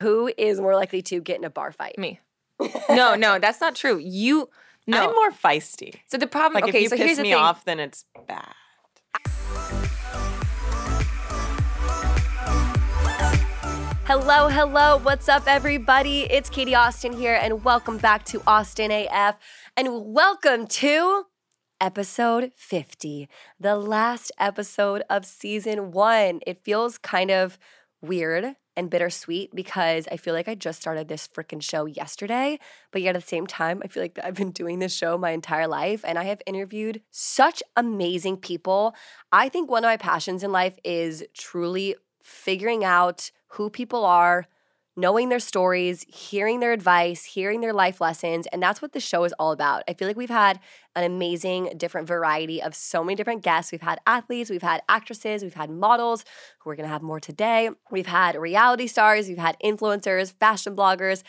Who is more likely to get in a bar fight? Me. no, no, that's not true. You no. I'm more feisty. So the problem, Like okay, if you so piss here's the me thing. off, then it's bad. Hello, hello. What's up, everybody? It's Katie Austin here, and welcome back to Austin AF. And welcome to episode 50, the last episode of season one. It feels kind of weird and bittersweet because I feel like I just started this freaking show yesterday, but yet at the same time, I feel like I've been doing this show my entire life and I have interviewed such amazing people. I think one of my passions in life is truly figuring out who people are, knowing their stories, hearing their advice, hearing their life lessons. And that's what the show is all about. I feel like we've had an amazing, different variety of so many different guests. We've had athletes, we've had actresses, we've had models, who we're gonna have more today. We've had reality stars, we've had influencers, fashion bloggers.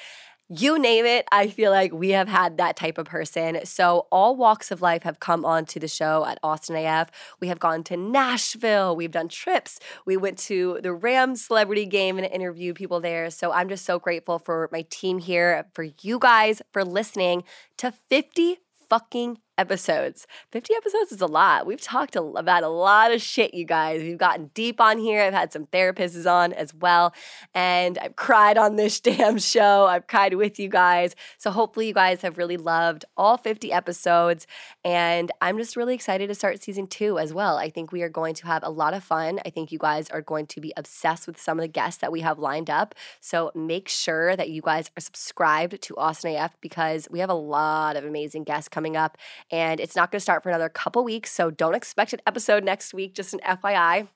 You name it, I feel like we have had that type of person. So, all walks of life have come onto the show at Austin AF. We have gone to Nashville, we've done trips, we went to the Rams celebrity game and interviewed people there. So, I'm just so grateful for my team here, for you guys for listening to 50 fucking episodes. 50 episodes is a lot. We've talked about a lot of shit, you guys. We've gotten deep on here. I've had some therapists on as well. And I've cried on this damn show. I've cried with you guys. So hopefully, you guys have really loved all 50 episodes. And I'm just really excited to start season two as well. I think we are going to have a lot of fun. I think you guys are going to be obsessed with some of the guests that we have lined up. So make sure that you guys are subscribed to Austin AF because we have a lot of amazing guests coming up and it's not going to start for another couple weeks. So don't expect an episode next week, just an FYI.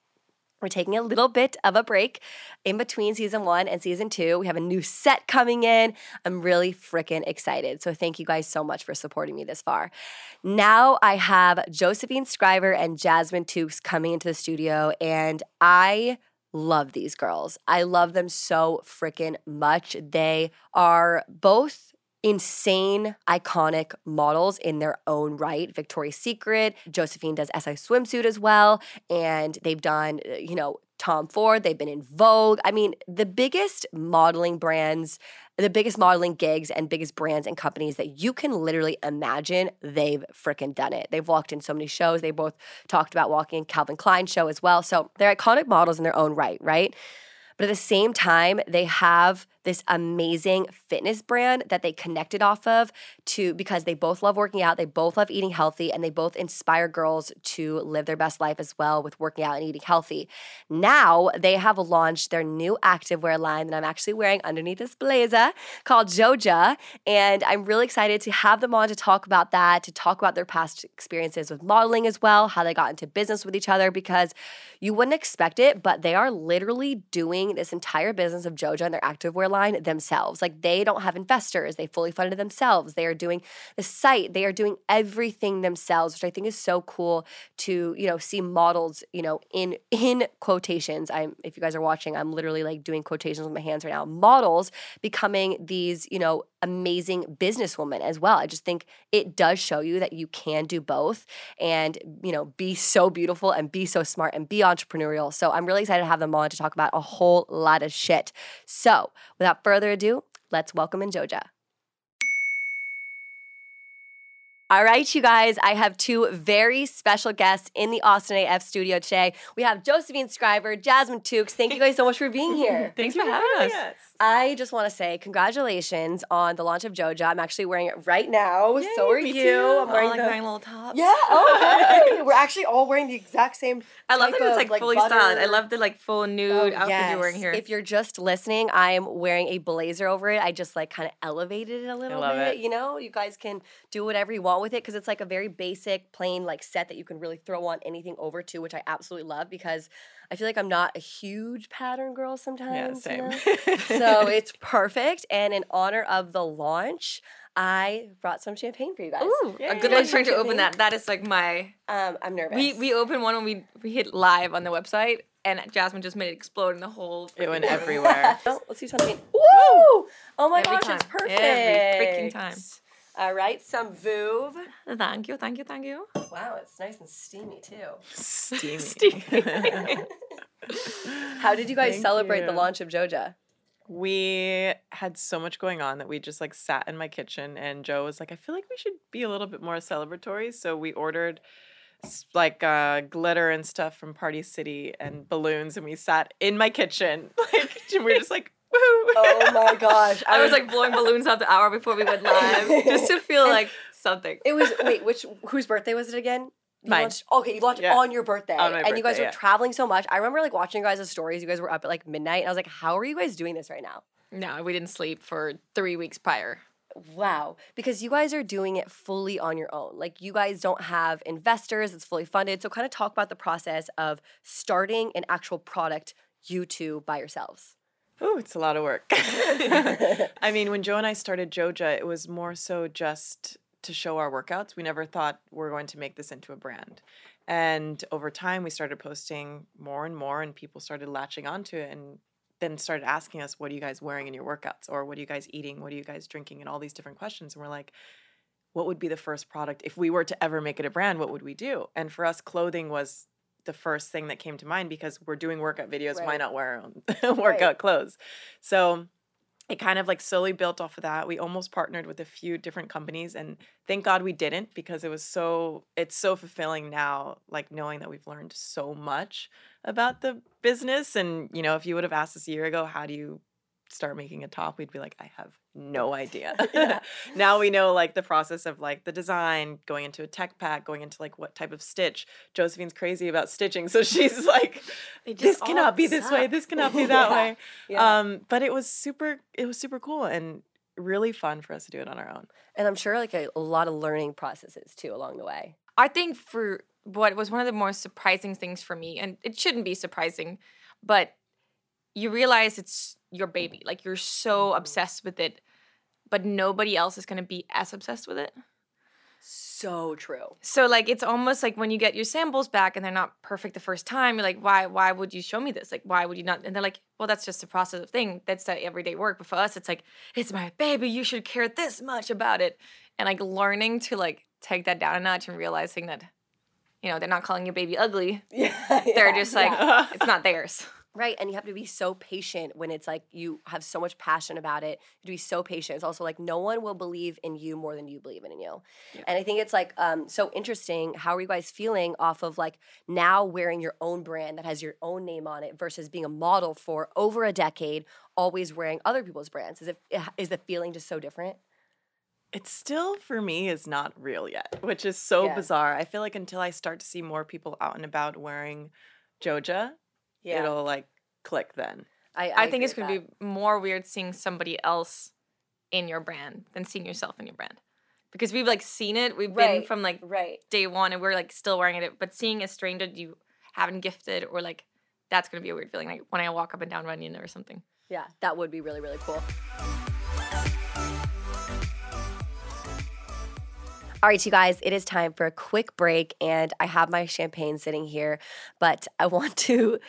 We're taking a little bit of a break in between season one and season two. We have a new set coming in. I'm really freaking excited. So, thank you guys so much for supporting me this far. Now, I have Josephine Skriver and Jasmine Tookes coming into the studio, and I love these girls. I love them so freaking much. They are both insane, iconic models in their own right. Victoria's Secret, Josephine does SI swimsuit as well, and they've done, uh, you know, Tom Ford, they've been in Vogue. I mean, the biggest modeling brands, the biggest modeling gigs and biggest brands and companies that you can literally imagine, they've freaking done it. They've walked in so many shows. They both talked about walking in Calvin Klein show as well. So they're iconic models in their own right, right? But at the same time, they have this amazing fitness brand that they connected off of to because they both love working out, they both love eating healthy, and they both inspire girls to live their best life as well with working out and eating healthy. Now they have launched their new activewear line that I'm actually wearing underneath this blazer called Joja. And I'm really excited to have them on to talk about that, to talk about their past experiences with modeling as well, how they got into business with each other, because you wouldn't expect it, but they are literally doing this entire business of Joja and their activewear line themselves. Like they don't have investors, they fully funded themselves. They are doing the site, they are doing everything themselves, which I think is so cool to, you know, see models, you know, in in quotations. I'm if you guys are watching, I'm literally like doing quotations with my hands right now. Models becoming these, you know, amazing businesswoman as well. I just think it does show you that you can do both and, you know, be so beautiful and be so smart and be entrepreneurial. So I'm really excited to have them on to talk about a whole lot of shit. So without further ado, let's welcome in Joja. All right, you guys, I have two very special guests in the Austin AF studio today. We have Josephine Skriver, Jasmine Tookes. Thank you guys so much for being here. Thanks, for having us. I just want to say congratulations on the launch of Joja. I'm actually wearing it right now. so are you. too. I'm wearing All like the- nine little tops. Yeah. Oh, hey. we're actually all wearing the exact same. I love type that it's of, like, fully butter- styled. I love the like full nude Oh, outfit you're wearing here. If you're just listening, I am wearing a blazer over it. I just like kind of elevated it a little love bit. it. You know, you guys can do whatever you want with it because it's like a very basic, plain like set that you can really throw on anything over to, which I absolutely love because I feel like I'm not a huge pattern girl Yeah, sometimes. you same. know? so it's perfect. And in honor of the launch, I brought some champagne for you guys. Ooh, Yay. a good You luck trying to open that. That is like my. Um, I'm nervous. We we opened one when we we hit live on the website, and Jasmine just made it explode in the whole. It went everywhere. Oh, let's see something. Woo! Oh my Every gosh, time. it's perfect. Every freaking time. All right, some Veuve. Thank you, thank you, thank you. Wow, it's nice and steamy too. Steamy. How did you guys Thank celebrate the launch of Joja? we had so much going on that we just like sat in my kitchen and Joe was like, I feel like we should be a little bit more celebratory. So we ordered like uh, glitter and stuff from Party City and balloons and we sat in my kitchen. Like we were just like, woo. Oh my gosh. I was like blowing balloons out the hour before we went live, just to feel like something. it was wait, which whose birthday was it again? You Mine. launched, okay, you launched Yeah. on your birthday. On and you guys were yeah. traveling so much. I remember like watching you guys' stories. You guys were up at like midnight. And I was like, how are you guys doing this right now? No, we didn't sleep for three weeks prior. Wow, because you guys are doing it fully on your own. Like you guys don't have investors, it's fully funded. So kind of talk about the process of starting an actual product you two by yourselves. Oh, it's a lot of work. I mean, when Joe and I started Joja, it was more so just to show our workouts. We never thought we're going to make this into a brand. And over time, we started posting more and more, and people started latching onto it and then started asking us, What are you guys wearing in your workouts? Or what are you guys eating? What are you guys drinking? And all these different questions. And we're like, what would be the first product if we were to ever make it a brand what would we do and for us clothing was the first thing that came to mind because we're doing workout videos why not wear our own workout clothes. So it kind of like slowly built off of that. We almost partnered with a few different companies and thank god we didn't because it was so it's so fulfilling now like knowing that we've learned so much about the business. And you know if you would have asked us a year ago how do you start making a top we'd be like i have no idea. Now we know like the process of like the design going into a tech pack going into like what type of stitch. Josephine's crazy about stitching so she's like this cannot be this way. sucked. this cannot be that Yeah, way. Yeah. um but it was super it was super cool and really fun for us to do it on our own. And I'm sure like a, a lot of learning processes too along the way. I think for what was one of the more surprising things for me, and it shouldn't be surprising, but you realize it's your baby. Like you're so mm-hmm. obsessed with it, but nobody else is going to be as obsessed with it. So true. So like it's almost like when you get your samples back and they're not perfect the first time, you're like, why why would you show me this? Like why would you not? And they're like, well, that's just the process of thing. That's the everyday work. But for us, it's like, it's my baby. You should care this much about it. And like learning to like take that down a notch and realizing that, you know, they're not calling your baby ugly. Yeah. They're just like, yeah. it's not theirs. Right. And you have to be so patient when it's like you have so much passion about it. You have to be so patient. It's also like no one will believe in you more than you believe in you. And I think it's like um, so interesting. How are you guys feeling off of like now wearing your own brand that has your own name on it versus being a model for over a decade, always wearing other people's brands? Is it is the feeling just so different? it still for me is not real yet which is so Yeah. bizarre i feel like until i start to see more people out and about wearing joja it'll like click then I, I, think it's going to be more weird seeing somebody else in your brand than seeing yourself in your brand. Because we've like seen it. We've been from like right. day one and we're like still wearing it. But seeing a stranger you haven't gifted or like that's gonna be a weird feeling. Like when I walk up and down Runyon or something. Yeah, that would be really, really cool. All right, you guys, it is time for a quick break, and I have my champagne sitting here, but I want to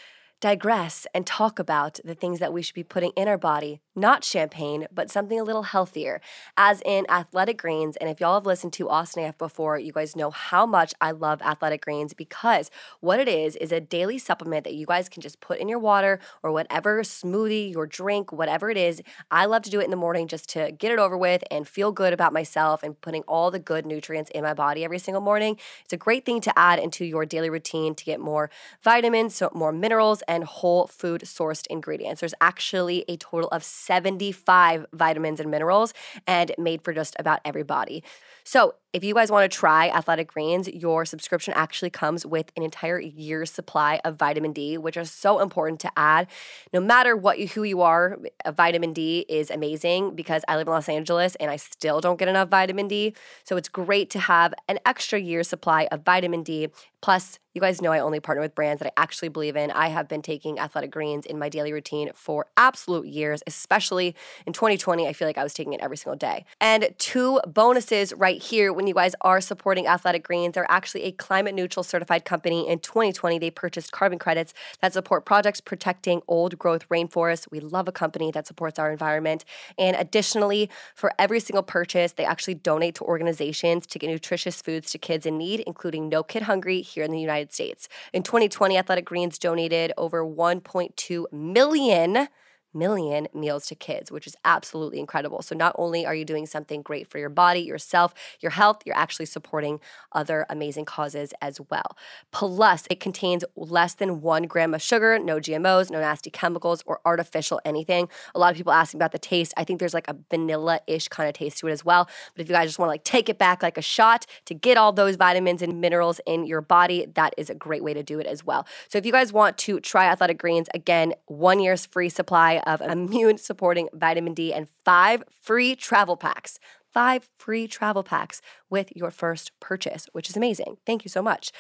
digress and talk about the things that we should be putting in our body, not champagne, but something a little healthier, as in athletic greens. And if y'all have listened to Austin AF before, you guys know how much I love athletic greens because what it is is a daily supplement that you guys can just put in your water or whatever smoothie, your drink, whatever it is. I love to do it in the morning just to get it over with and feel good about myself and putting all the good nutrients in my body every single morning. It's a great thing to add into your daily routine to get more vitamins, so more minerals, and whole food sourced ingredients. There's actually a total of 75 vitamins and minerals and made for just about everybody. So, if you guys want to try Athletic Greens, your subscription actually comes with an entire year's supply of vitamin D, which is so important to add. No matter what you, who you are, vitamin D is amazing because I live in Los Angeles and I still don't get enough vitamin D. So it's great to have an extra year's supply of vitamin D. Plus, you guys know I only partner with brands that I actually believe in. I have been taking Athletic Greens in my daily routine for absolute years, especially in 2020. I feel like I was taking it every single day. And two bonuses right here when you guys are supporting Athletic Greens. They're actually a climate neutral certified company. In 2020, they purchased carbon credits that support projects protecting old growth rainforests. We love a company that supports our environment. And additionally, for every single purchase, they actually donate to organizations to get nutritious foods to kids in need, including No Kid Hungry here in the United States. In 2020, Athletic Greens donated over 1.2 million million meals to kids, which is absolutely incredible. So, not only are you doing something great for your body, yourself, your health, you're actually supporting other amazing causes as well. Plus, it contains less than one gram of sugar, no GMOs, no nasty chemicals, or artificial anything. A lot of people asking about the taste. I think there's like a vanilla ish kind of taste to it as well. But if you guys just want to like take it back like a shot to get all those vitamins and minerals in your body, that is a great way to do it as well. So, if you guys want to try Athletic Greens, again, one year's free supply of immune supporting vitamin D and five free travel packs. Five free travel packs with your first purchase, which is amazing. Thank you so much.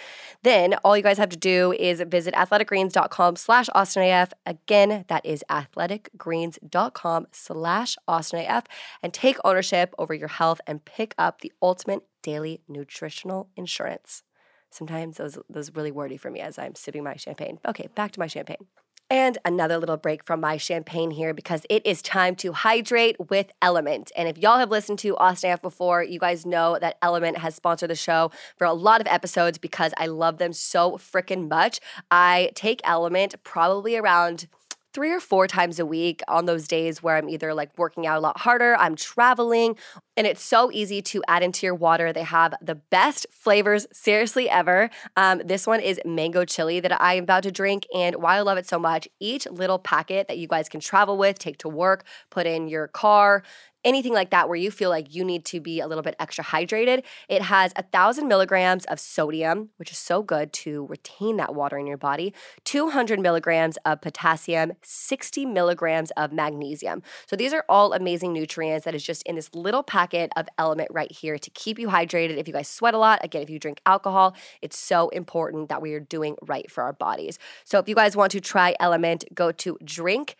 Then all you guys have to do is visit athleticgreens.com slash AustinAF. Again, that is athleticgreens.com slash AustinAF and take ownership over your health and pick up the ultimate daily nutritional insurance. Sometimes those those really wordy for me as I'm sipping my champagne. Okay, back to my champagne. And another little break from my champagne here because it is time to hydrate with Element. And if y'all have listened to Austin AF before, you guys know that Element has sponsored the show for a lot of episodes because I love them so freaking much. I take Element probably around three or four times a week on those days where I'm either like working out a lot harder, I'm traveling, and it's so easy to add into your water. They have the best flavors, seriously, ever. Um, this one is mango chili that I am about to drink. And why I love it so much, each little packet that you guys can travel with, take to work, put in your car, anything like that where you feel like you need to be a little bit extra hydrated. It has a thousand milligrams of sodium, which is so good to retain that water in your body, 200 milligrams of potassium, 60 milligrams of magnesium. So these are all amazing nutrients that is just in this little packet of element right here to keep you hydrated. If you guys sweat a lot, again, if you drink alcohol, it's so important that we are doing right for our bodies. So if you guys want to try Element, go to drink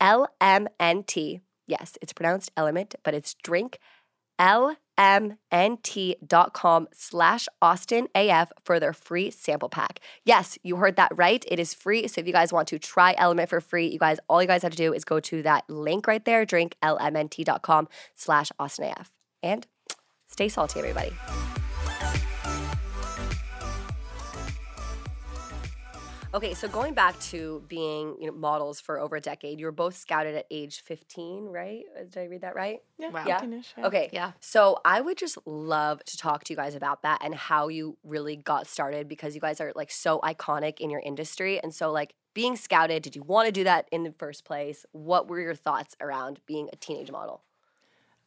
LMNT Yes, it's pronounced element, but it's drink lmnt.com slash austin af for their free sample pack. Yes you heard that right. It is free so if you guys want to try element for free you guys all you guys have to do is go to that link right there drink lmnt.com slash austin af and stay salty everybody Okay, so going back to being you know, models for over a decade, you were both scouted at age 15, right? Uh, did I read that right? Yeah, Wow. Yeah. Okay. Yeah. So I would just love to talk to you guys about that and how you really got started because you guys are like so iconic in your industry. And so, like, being scouted, did you want to do that in the first place? What were your thoughts around being a teenage model?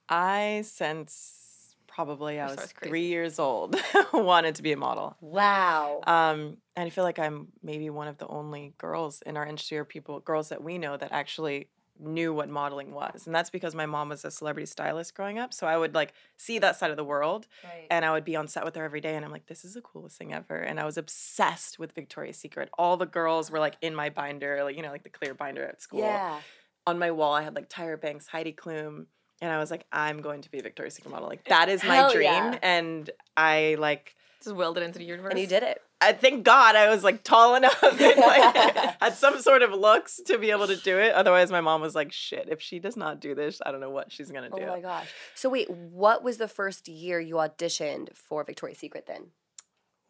I since probably I was three years old wanted to be a model. Wow. Um, and I feel like I'm maybe one of the only girls in our industry or people, girls that we know that actually knew what modeling was. And that's because my mom was a celebrity stylist growing up. So I would like see that side of the world right. and I would be on set with her every day. And I'm like, this is the coolest thing ever. And I was obsessed with Victoria's Secret. All the girls were like in my binder, like, you know, like the clear binder at school. yeah. On my wall, I had like Tyra Banks, Heidi Klum. And I was like, I'm going to be a Victoria's Secret model. Like, eh, that is my Hell dream. yeah. And I like, Just willed it into the universe. And you did it. I thank God I was like tall enough and like had some sort of looks to be able to do it. Otherwise, my mom was like, "Shit, if she does not do this, I don't know what she's gonna oh do." Oh my gosh. So wait, what was the first year you auditioned for Victoria's Secret then?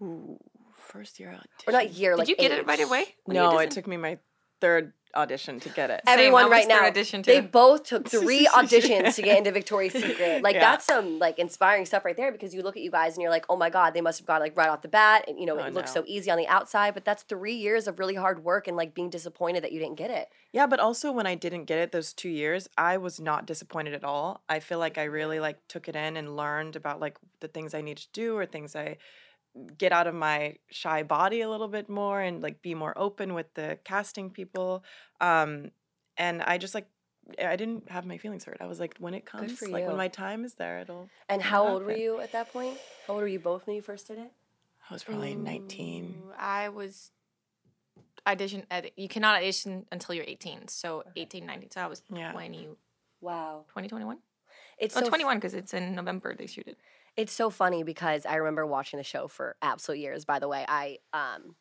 Ooh, first year audition. Or not year, Did like you get it right away? No, it took me my third audition to get it. Everyone was right now, audition they both took three auditions to get into Victoria's Secret. Like Yeah. that's some like inspiring stuff right there because you look at you guys and you're like, oh my god, they must have got like right off the bat, and you know Oh, it looks no. so easy on the outside, but that's three years of really hard work and like being disappointed that you didn't get it. Yeah, but also when I didn't get it those two years, I was not disappointed at all. I feel like I really like took it in and learned about like the things I need to do or things I get out of my shy body a little bit more and like be more open with the casting people. Um, and I just like I didn't have my feelings hurt. I was like, when it comes, for like you. when my time is there, it'll. And it'll how old were you at that point? How old were you both when you first did it? I was probably nineteen. I was audition at you cannot audition until you're 18. So 18, 19. So I was Yeah. 20, Wow, 2021. It's Oh, so 21 because it's in November they shoot it. It's so funny because I remember watching the show for absolute years. By the way, I um,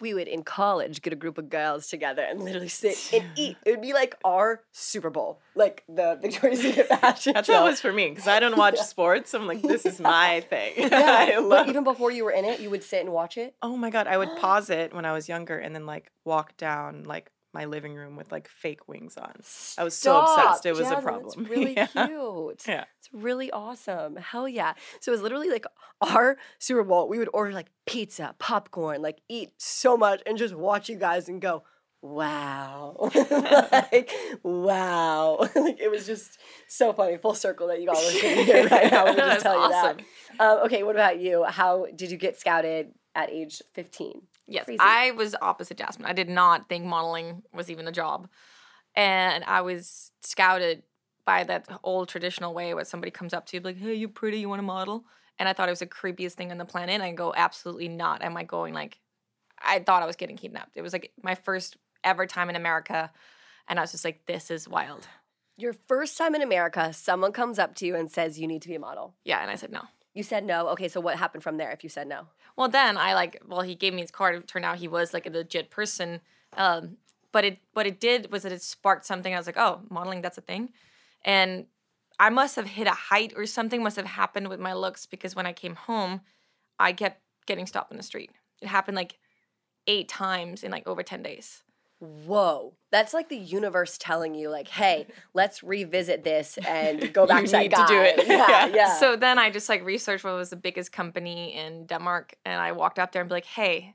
we would in college get a group of girls together and literally sit and eat. It would be like our Super Bowl, like the Victoria's Secret fashion That's show. how it was for me because I don't watch sports. I'm like, this is my thing. yeah, but even before you were in it, you would sit and watch it. Oh my god, I would pause it when I was younger and then like walk down like my living room with like fake wings on. I was so obsessed. It was a problem. It's really Yeah. cute. Yeah. It's really awesome. Hell yeah. So it was literally like our Super Bowl. We would order like pizza, popcorn, like eat so much and just watch you guys and go, wow. like, wow. like it was just so funny. Full circle that you all are sitting here right now. Let me just tell you that. Um, okay, what about you? How did you get scouted at age 15? Yes, Crazy. I was opposite Jasmine. I did not think modeling was even a job. And I was scouted by that old traditional way where somebody comes up to you like, hey, you're pretty, you want to model? And I thought it was the creepiest thing on the planet. And I go, absolutely not. Am I going like, I thought I was getting kidnapped. It was like my first ever time in America. And I was just like, this is wild. Your first time in America, someone comes up to you and says you need to be a model. Yeah. And I said, no. You said no. Okay, so what happened from there if you said no? Well, then I like, well, he gave me his card. It turned out he was like a legit person. Um, but it, what it did was that it sparked something. I was like, oh, modeling, that's a thing. And I must have hit a height or something must have happened with my looks because when I came home, I kept getting stopped in the street. It happened like eight times in like over 10 days. Whoa. That's like the universe telling you, like, hey, let's revisit this and go back You to that need to do it. Yeah, Yeah. yeah. So then I just like researched what was the biggest company in Denmark and I walked up there and be like, hey,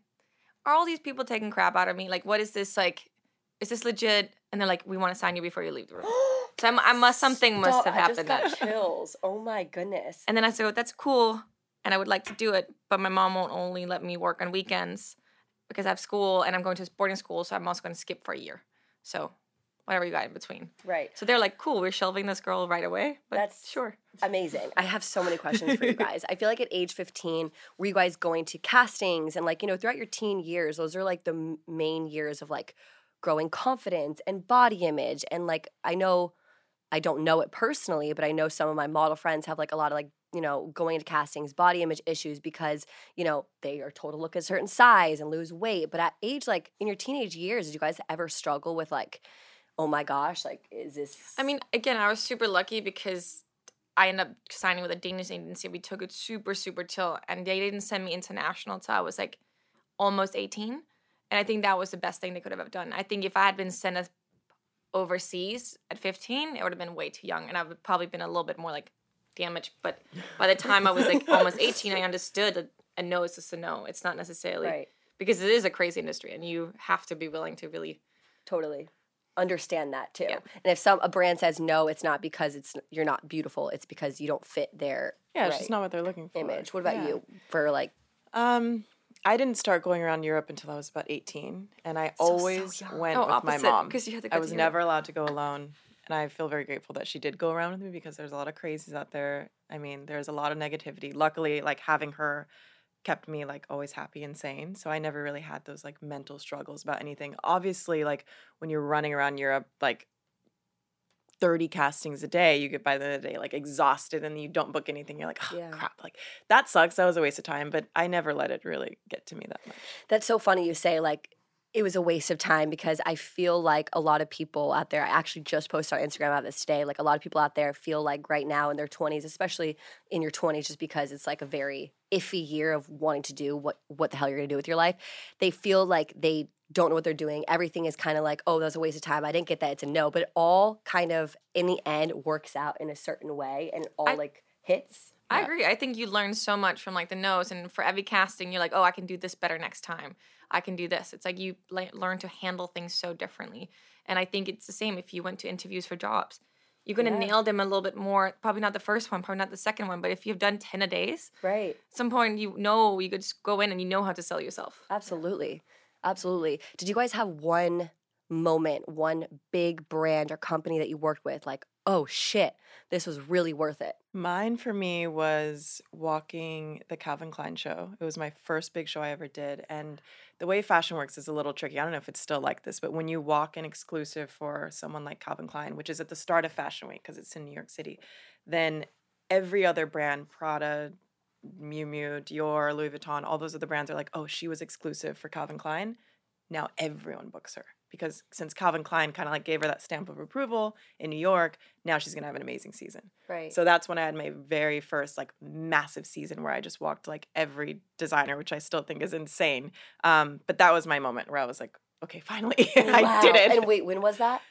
are all these people taking crap out of me? Like, what is this like? Is this legit? And they're like, we want to sign you before you leave the room. So I'm, I must something must Stop, have I just happened. got that- chills. Oh my goodness. And then I said, well, that's cool. And I would like to do it, but my mom won't only let me work on weekends because I have school and I'm going to boarding school. So I'm also going to skip for a year. So whatever you got in between. Right. So they're like, cool, we're shelving this girl right away. But That's- sure. Amazing. I have so many questions for you guys. I feel like at age 15, were you guys going to castings and like, you know, throughout your teen years, those are like the main years of like growing confidence and body image. And like, I know, I don't know it personally, but I know some of my model friends have like a lot of like, you know, going into castings, body image issues because, you know, they are told to look a certain size and lose weight. But at age like in your teenage years, did you guys ever struggle with like, oh my gosh, like, is this. I mean, again, I was super lucky because I ended up signing with a Danish agency. We took it super, super chill. And they didn't send me international until I was like almost 18. And I think that was the best thing they could have done. I think if I had been sent as overseas at 15, it would have been way too young. And I would probably been a little bit more like damaged. But by the time I was like almost 18, I understood that a no is just a no. It's not necessarily right. because it is a crazy industry and you have to be willing to really totally understand that too. Yeah. And if some a brand says no, it's not because it's you're not beautiful. It's because you don't fit their Yeah, it's right, just not what they're looking for. image. What about Yeah. you for like? Um, I didn't start going around Europe until I was about 18, and I so always young. went Oh, with my mom. mom 'cause you had to I was to never allowed to go alone, and I feel very grateful that she did go around with me because there's a lot of crazies out there. I mean, there's a lot of negativity. Luckily, like having her kept me like always happy and sane, so I never really had those like mental struggles about anything. Obviously, like when you're running around Europe, like 30 castings a day, you get by the end of the day like exhausted and you don't book anything. You're like, oh Yeah. crap. Like that sucks. That was a waste of time. But I never let it really get to me that much. That's so funny you say like it was a waste of time because I feel like a lot of people out there, I actually just posted on Instagram about this today. Like a lot of people out there feel like right now in their 20s, especially in your 20s, just because it's like a very iffy year of wanting to do what what the hell you're gonna do with your life. They feel like they don't know what they're doing. Everything is kind of like, oh, that was a waste of time. I didn't get that. It's a no. But it all kind of in the end works out in a certain way and it all I- like hits. I Yeah. agree. I think you learn so much from like the no's, and for every casting, you're like, oh, I can do this better next time. I can do this. It's like you learn to handle things so differently. And I think it's the same if you went to interviews for jobs. You're gonna Yeah. nail them a little bit more. Probably not the first one, probably not the second one, but if you've done ten a days, Right. at some point you know you could just go in and you know how to sell yourself. Absolutely. Absolutely. Did you guys have one moment, one big brand or company that you worked with, like, oh shit, this was really worth it? Mine for me was walking the Calvin Klein show. It was my first big show I ever did. And the way fashion works is a little tricky. I don't know if it's still like this, but when you walk an exclusive for someone like Calvin Klein, which is at the start of Fashion Week because it's in New York City, then every other brand, Prada, Miu Miu, Dior, Louis Vuitton, all those other brands are like, oh, she was exclusive for Calvin Klein. Now everyone books her because since Calvin Klein kind of like gave her that stamp of approval in New York, now she's gonna have an amazing season. Right. So that's when I had my very first like massive season where I just walked like every designer, which I still think is insane. Um, but that was my moment where I was like, okay, finally, I did it. And wait, when was that?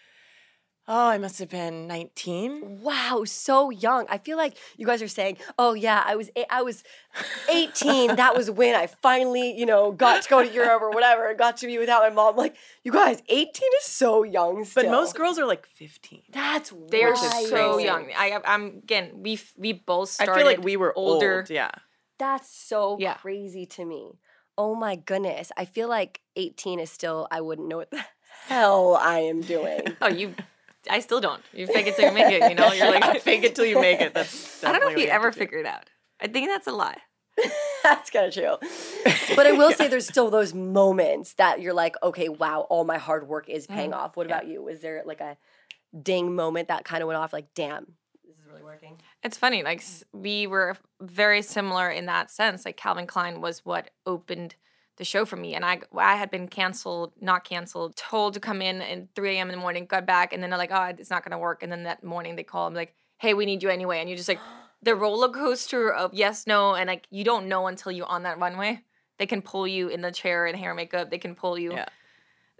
Oh, I must have been 19. Wow, so young. I feel like you guys are saying, "Oh yeah, I was eight, I was 18. that was when I finally, you know, got to go to Europe or whatever, and got to be without my mom." Like, you guys, 18 is so young still. But most girls are like 15. that's They're so young. I, I'm again. We f- we both started I feel like we were older. old. Yeah. That's so Yeah. crazy to me. Oh my goodness. I feel like 18 is still, I wouldn't know what the hell I am doing. Oh, you. I still don't. You fake it till you make it. You know, you're like fake it till you make it. That's I don't know if you ever figure it out. I think that's a lie. That's kind of true. But I will say there's still those moments that you're like, okay, wow, all my hard work is mm-hmm. paying off. What about you? Is there like a ding moment that kind of went off like, damn, this is really working? It's funny. Like we were very similar in that sense. Like Calvin Klein was what opened the show for me, and I I had been canceled, not canceled, told to come in at 3 a.m. in the morning, got back, and then they're like, oh, it's not gonna work. And then that morning they call, I'm like, hey, we need you anyway, and you're just like the roller coaster of yes, no, and like you don't know until you're on that runway. They can pull you in the chair and hair and makeup. They can pull you. Yeah.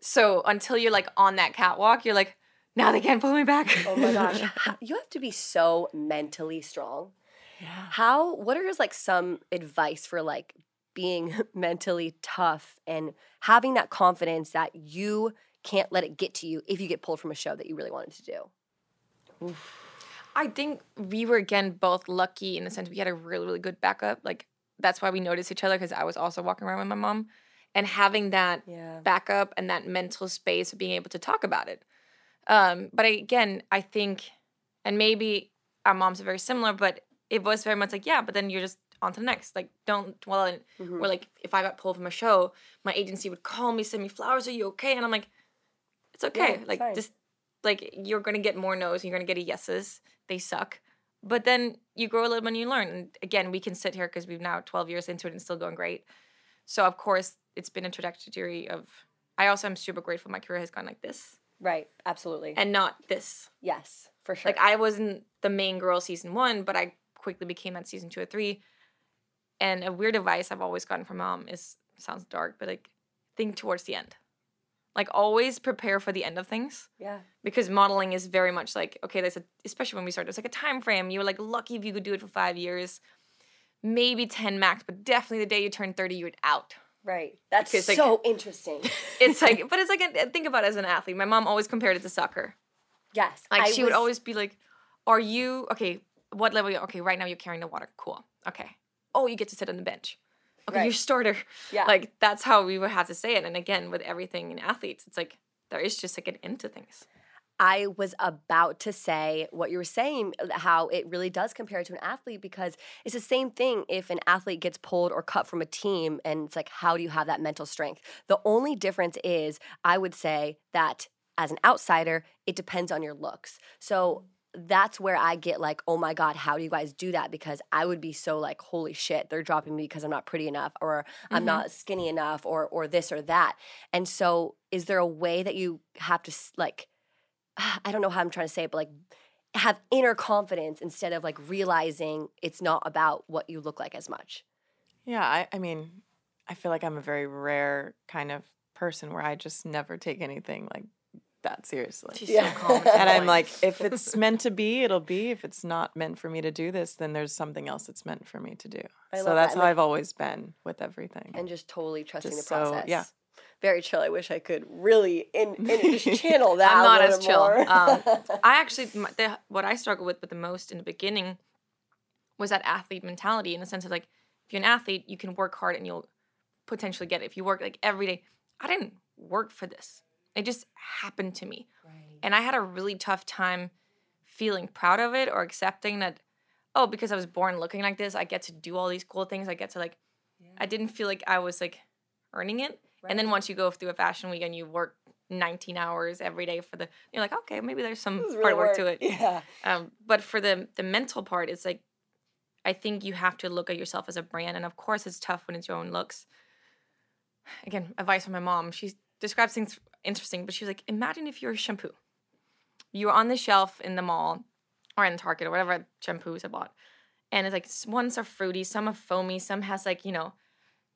So until you're like on that catwalk, you're like, now they can't pull me back. Oh my gosh. You have to be so mentally strong. Yeah. How, what are like some advice for like being mentally tough and having that confidence that you can't let it get to you if you get pulled from a show that you really wanted to do? I think we were again both lucky in the sense we had a really really good backup. Like that's why we noticed each other because I was also walking around with my mom, and having that Yeah. backup and that mental space of being able to talk about it. Um, but I, again, I think, and maybe our moms are very similar, but it was very much like yeah. But then you're just on to the next. Like don't dwell in. Mhm. Or like if I got pulled from a show, my agency would call me, send me flowers. Are you okay? And I'm like, it's okay. it's like fine. just like you're gonna get more no's, and you're gonna get a yeses. They suck. But then you grow a little bit and you learn. And again, we can sit here because we've now 12 years into it and still going great. So of course, it's been a trajectory of. I also am super grateful my career has gone like this Right. Absolutely. and not this. yes, for sure. Like I wasn't the main girl season one, but I quickly became at season two or three. And a weird advice I've always gotten from mom is sounds dark, but like think towards the end. Like always prepare for the end of things yeah. because modeling is very much like okay, there's a especially when we started, it's like a time frame. You were like lucky if you could do it for five years, maybe ten max, but definitely the day you turn thirty, you're out. Right. That's Because, like- so interesting. It's like, but it's like a, think about it as an athlete. My mom always compared it to soccer. Yes. Like I she would always be like, "Are you okay? What level? You? Okay, right now you're carrying the water. Cool. Okay. Oh, you get to sit on the bench. Okay, you're starter. Yeah. Like that's how we would have to say it. And again, with everything in athletes, it's like there is just like an end to things. I was about to say what you were saying, how it really does compare to an athlete because it's the same thing if an athlete gets pulled or cut from a team, and it's like, how do you have that mental strength? The only difference is, I would say that as an outsider, it depends on your looks. So that's where I get like, oh my God, how do you guys do that? Because I would be so like, holy shit, they're dropping me because I'm not pretty enough or I'm Mhm. not skinny enough or or this or that. And so is there a way that you have to like I don't know how I'm trying to say it, but like have inner confidence instead of like realizing it's not about what you look like as much. Yeah, I, I mean, I feel like I'm a very rare kind of person where I just never take anything like that seriously. She's Yeah. so calm. and I'm like, if it's meant to be, it'll be. If it's not meant for me to do this, then there's something else that's meant for me to do. I so love that. that's And, how like- I've always been with everything. And just totally trusting Just the so- process. yeah. Very chill. I wish I could really in, in just channel that. I'm not little as chill. Um, I actually, the, what I struggled with, with the most in the beginning was that athlete mentality in the sense of like, if you're an athlete, you can work hard and you'll potentially get it. If you work like every day, I didn't work for this. It just happened to me. And I had a really tough time feeling proud of it or accepting that, oh, because I was born looking like this, I get to do all these cool things. I get to like, I didn't feel like I was like earning it. And then once you go through a fashion week and you work 19 hours every day for the, you're like, okay, maybe there's some hard real work to it. Yeah. Um, but for the the mental part, it's like I think you have to look at yourself as a brand, and of course, it's tough when it's your own looks. Again, advice from my mom. She describes things interesting, but she was like, imagine if you're a shampoo. You're on the shelf in the mall or in Target or whatever shampoos I bought, and it's like ones are fruity, some are foamy, some has like you know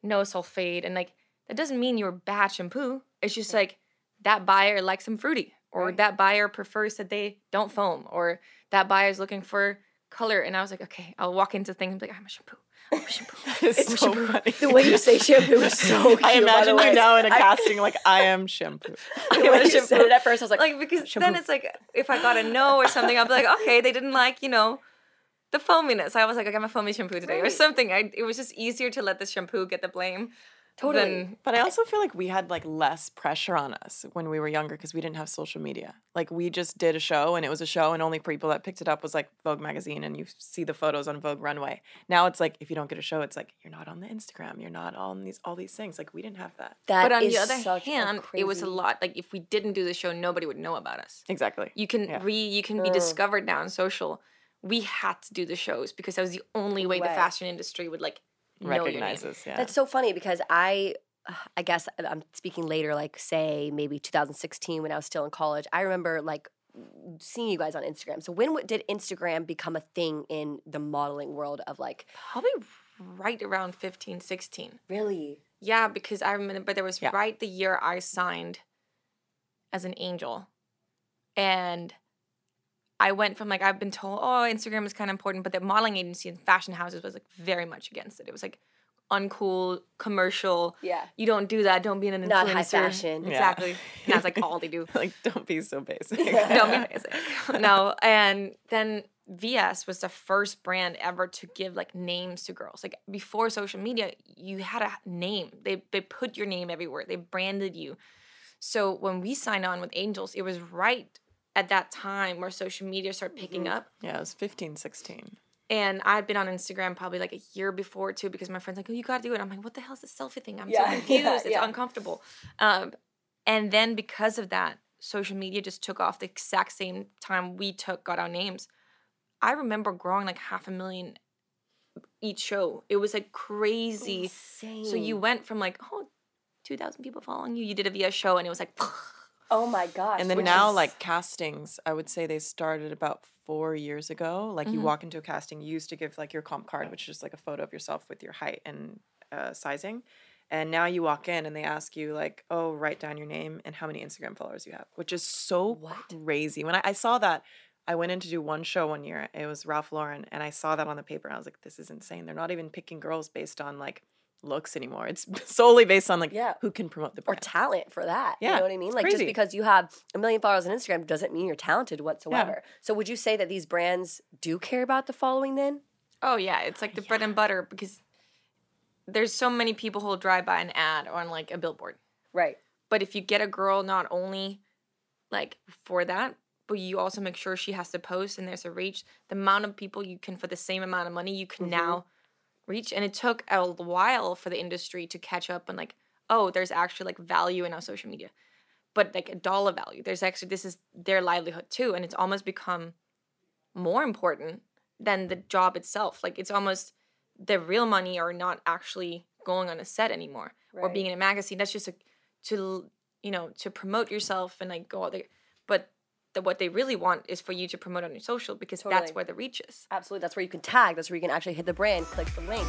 no sulfate, and like that doesn't mean you're bad shampoo. It's just like that buyer likes them fruity, or Right. that buyer prefers that they don't foam, or that buyer is looking for color. And I was like, okay, I'll walk into things and be like, I'm a shampoo. I'm a shampoo. it's so shampoo. funny. The way you say shampoo is so cute. I imagine you now in a I- casting like I am shampoo. You said it at first, I was like, like because then it's like if I got a no or something, I'll be like, okay, they didn't like you know the foaminess. I was like, I got my foamy shampoo today or something. I, it was just easier to let the shampoo get the blame. Totally. Than, But I also feel like we had like less pressure on us when we were younger because we didn't have social media. Like we just did a show and it was a show and only people that picked it up was like Vogue magazine and you see the photos on Vogue runway. Now it's like if you don't get a show, it's like you're not on the Instagram, you're not on these all these things. Like we didn't have that. that but on is the other such a hand, it was a lot. Like if we didn't do the show, nobody would know about us. Exactly. You can Yeah. re you can be Mm. discovered now on social. We had to do the shows because that was the only way the fashion industry would like know your name. Recognizes. Yeah. That's so funny because I, I guess I'm speaking later, like say maybe 2016 when I was still in college. I remember like seeing you guys on Instagram. So when did Instagram become a thing in the modeling world of like Probably right around 15, 16. really? Yeah, because I remember but there was Yeah. right the year I signed as an angel. And I went from like I've been told, oh, Instagram is kind of important, but the modeling agency and fashion houses was like very much against it. It was like uncool, commercial. Yeah. You don't do that. Don't be in an influencer. Not high fashion. Exactly. And that's like all they do. like don't be so basic. Don't be basic. no. And then VS was the first brand ever to give like names to girls. Like before social media, you had a name. They they put your name everywhere. They branded you. So when we signed on with Angels, it was right at that time where social media started picking up. Yeah, it was 15, 16. And I'd been on Instagram probably like a year before too, because my friends like, oh, you gotta do it. I'm like, what the hell is this selfie thing? I'm Yeah, so confused. yeah, it's yeah. uncomfortable. Um, and then because of that, social media just took off the exact same time we took got our names. I remember growing like half a million each show. It was like crazy. Insane. So you went from like, oh, 2,000 people following you. You did a VS show and it was like, Oh my gosh. And then now, is- like castings, I would say they started about four years ago. Like you Mhm. walk into a casting, you used to give like your comp card, which is just like a photo of yourself with your height and uh, sizing. And now you walk in and they ask you like, oh, write down your name and how many Instagram followers you have, which is so What? crazy. When I, I saw that, I went in to do one show one year. It was Ralph Lauren, and I saw that on the paper, and I was like, this is insane. They're not even picking girls based on like looks anymore. It's solely based on like Yeah. who can promote the or talent for that. Yeah. You know what I mean? it's Like just because you have a million followers on Instagram doesn't mean you're talented whatsoever. So would you say that these brands do care about the following then? Oh yeah, it's like the bread and butter because there's so many people who'll drive by an ad on like a billboard. Right. But if you get a girl not only like for that, but you also make sure she has to post and there's a reach, the amount of people you can for the same amount of money you can Mhm. now reach. And it took a while for the industry to catch up and like, oh, there's actually like value in our social media. but like a dollar value. There's actually this is their livelihood too, and it's almost become more important than the job itself. Like it's almost the real money are not actually going on a set anymore or being in a magazine. That's just a, to you know to promote yourself and like go out there. But the, what they really want is for you to promote on your social because Totally. that's where the reach is. Absolutely. That's where you can tag. That's where you can actually hit the brand, click the link.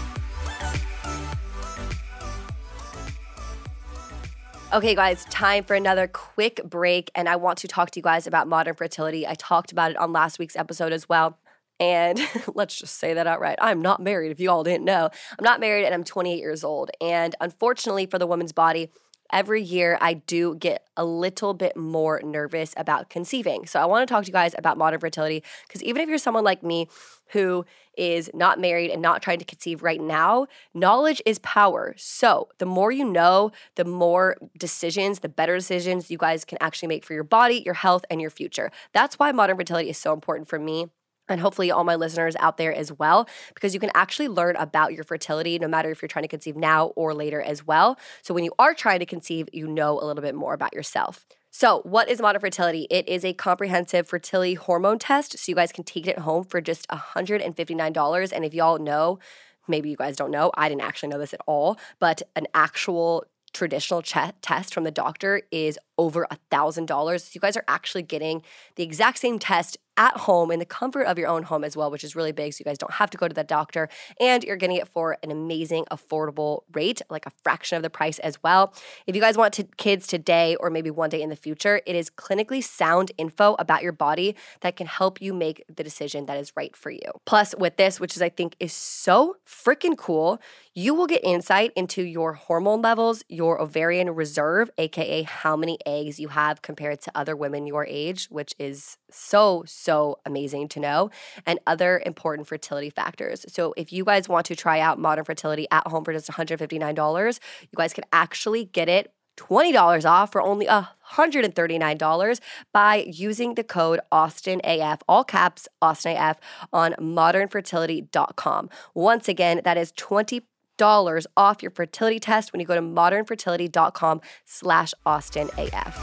Okay, guys, time for another quick break. And I want to talk to you guys about modern fertility. I talked about it on last week's episode as well. And let's just say that outright. I'm not married, if you all didn't know. I'm not married and I'm 28 years old. And unfortunately for the woman's body, every year I do get a little bit more nervous about conceiving. So I want to talk to you guys about modern fertility because even if you're someone like me who is not married and not trying to conceive right now, knowledge is power. So the more you know, the more decisions, the better decisions you guys can actually make for your body, your health, and your future. That's why modern fertility is so important for me and hopefully all my listeners out there as well, because you can actually learn about your fertility no matter if you're trying to conceive now or later as well. So when you are trying to conceive, you know a little bit more about yourself. So, what is modern fertility? It is a comprehensive fertility hormone test. So, you guys can take it at home for just $159. And if y'all know, maybe you guys don't know, I didn't actually know this at all, but an actual traditional ch- test from the doctor is over a thousand dollars. So you guys are actually getting the exact same test at home in the comfort of your own home as well, which is really big. So you guys don't have to go to the doctor and you're getting it for an amazing, affordable rate, like a fraction of the price as well. If you guys want to, kids today or maybe one day in the future, it is clinically sound info about your body that can help you make the decision that is right for you. Plus, with this, which is I think is so freaking cool, you will get insight into your hormone levels, your ovarian reserve, aka how many eggs you have compared to other women your age, which is so, so amazing to know, and other important fertility factors. So, if you guys want to try out modern fertility at home for just $159, you guys can actually get it $20 off for only $139 by using the code AustinAF, all caps AustinAF, on modernfertility.com. Once again, that is 20 dollars off your fertility test when you go to modernfertility.com slash austin af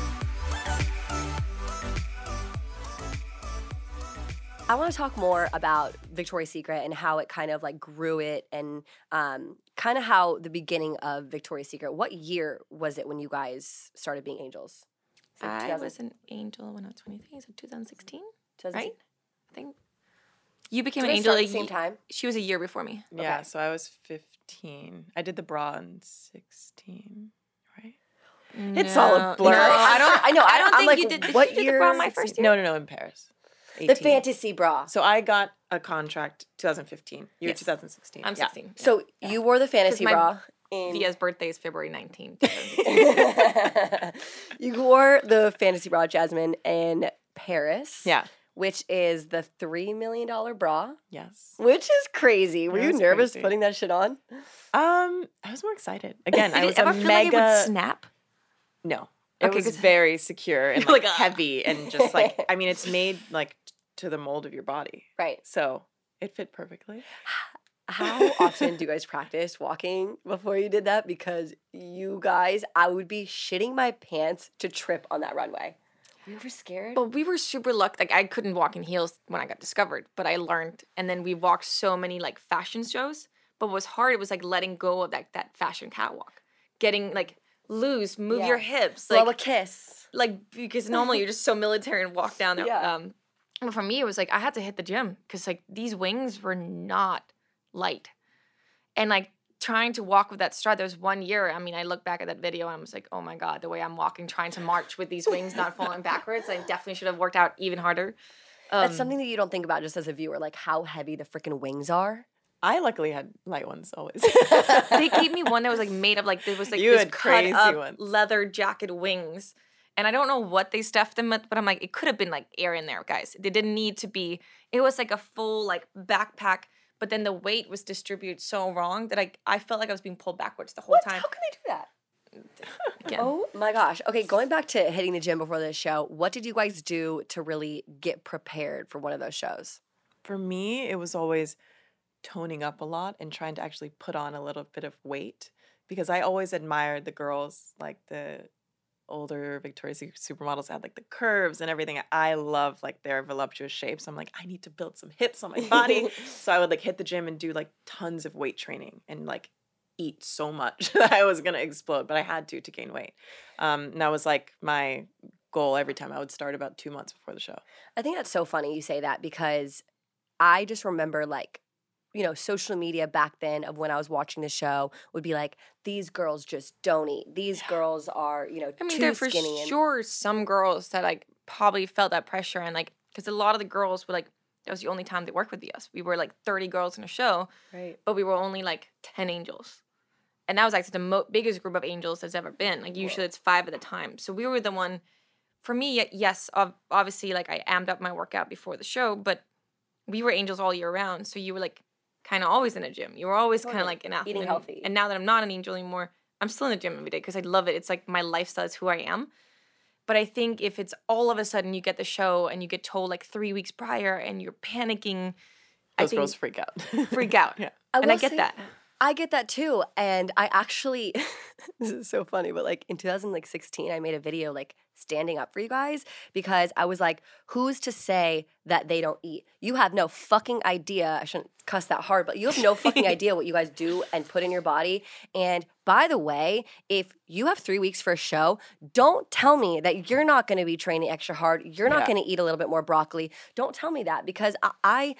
i want to talk more about victoria's secret and how it kind of like grew it and um, kind of how the beginning of victoria's secret what year was it when you guys started being angels it I was an angel when I was 23. Is it 2016? Right? I think you became Did an angel at the same ye- time? She was a year before me. Yeah, Okay. so I was 15. I did the bra in 16, right? It's all a blur. No, I don't. I know, I I- don't I'm think like, you did. Did what you do the bra year my first it? year? No, no, no, in Paris. the fantasy bra So I got a contract 2015. You were Yes. 2016. I'm Yeah. 16. so you wore the fantasy my bra in Via's birthday is February 19th. you wore the fantasy bra, Jasmine, in Paris. Yeah. Which is the $3 million bra, Yes. which is crazy. Were you nervous crazy. putting that shit on? Um, I was more excited. Again, I was a mega. like it would snap? No. It Okay, was very secure and like, like, heavy and just like I mean it's made like to the mold of your body. Right. So it fit perfectly. How often do you guys practice walking before you did that? Because you guys, I would be shitting my pants to trip on that runway. We were scared? But we were super lucky. Like I couldn't walk in heels when I got discovered, but I learned. And then we walked so many like fashion shows. But what was hard, it was like letting go of that that fashion catwalk, getting like loose, move your Yeah. hips, Blow like a kiss. like because normally you're just so military and walk down there. Yeah. Um, but for me, it was like I had to hit the gym because like these wings were not light, and like trying to walk with that stride. There was one year. I mean, I look back at that video and I was like, oh my god, the way I'm walking, trying to march with these wings not falling backwards. I definitely should have worked out even harder. That's Um, something that you don't think about just as a viewer, like how heavy the freaking wings are. I luckily had light ones always. they gave me one that was like made of like there was like You this had cut crazy up ones. leather jacket wings. And I don't know what they stuffed them with, but I'm like, it could have been like air in there, guys. They didn't need to be. It was like a full like backpack, but then the weight was distributed so wrong that I I felt like I was being pulled backwards the whole What? time. How can they do that? Again. Oh my gosh. Okay, going back to hitting the gym before this show, what did you guys do to really get prepared for one of those shows? For me, it was always toning up a lot and trying to actually put on a little bit of weight because I always admired the girls like the older Victoria's Secret supermodels had like the curves and everything. I love like their voluptuous shapes. I'm like, I need to build some hips on my body. so I would like hit the gym and do like tons of weight training and like eat so much that I was gonna explode, but I had to to gain weight. Um, and that was like my goal every time. I would start about two months before the show. I think that's so funny you say that because I just remember like you know, social media back then of when I was watching the show would be like, these girls just don't eat. These girls are, you know, I mean, too there for skinny. and- sure some girls that like probably felt that pressure and like because a lot of the girls were like that was the only time they worked with us. We were like 30 girls in a show, right. but we were only like 10 angels. And that was actually the mo- biggest group of angels that's ever been. Like usually it's five at a time. So we were the one. For me, yes, obviously, like I amped up my workout before the show, but we were angels all year round. So you were like kind of always in a gym. You were always kind of like an athlete. Eating And- healthy. And now that I'm not an angel anymore, I'm still in the gym every day because I love it. It's like my lifestyle is who I am. But I think if it's all of a sudden you get the show and you get told like three weeks prior and you're panicking, I Those think girls freak out. freak out. Yeah. and I get say- that. I get that too. And I actually, this is so funny, but like in 2016, I made a video like standing up for you guys because I was like, who's to say that they don't eat? You have no fucking idea. I shouldn't cuss that hard, but you have no fucking idea what you guys do and put in your body. And by the way, if you have three weeks for a show, don't tell me that you're not going to be training extra hard. You're not Yeah. going to eat a little bit more broccoli. Don't tell me that because I, I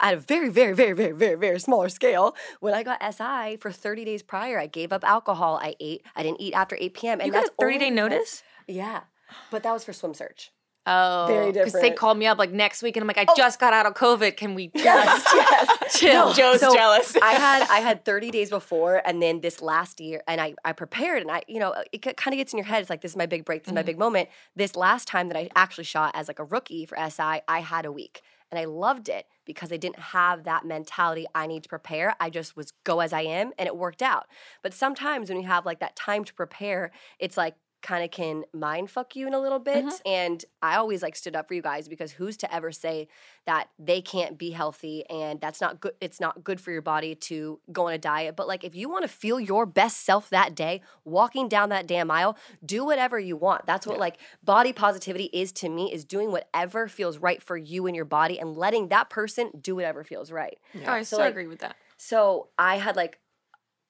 at a very, very, very, very, very, very smaller scale. When I got SI for 30 days prior, I gave up alcohol. I ate. I didn't eat after 8 p.m. And You got that's a 30 day notice? Yeah, but that was for Swim Search. Oh, Very different. Because they called me up like next week, and I'm like, I oh. just got out of COVID. Can we Yes, yes. chill? Joe's So, jealous. I had I had 30 days before, and then this last year, and I I prepared, and I you know it kind of gets in your head. It's like this is my big break, this is my mm-hmm. big moment. This last time that I actually shot as like a rookie for SI, I had a week, and I loved it because I didn't have that mentality. I need to prepare. I just was go as I am, and it worked out. But sometimes when you have like that time to prepare, it's like kind of can mind fuck you in a little bit. Mm-hmm. And I always like stood up for you guys because who's to ever say that they can't be healthy and that's not good it's not good for your body to go on a diet. But like if you want to feel your best self that day, walking down that damn aisle, do whatever you want. That's what like body positivity is to me is doing whatever feels right for you and your body and letting that person do whatever feels right. Oh, I So, so like, agree with that. So I had like,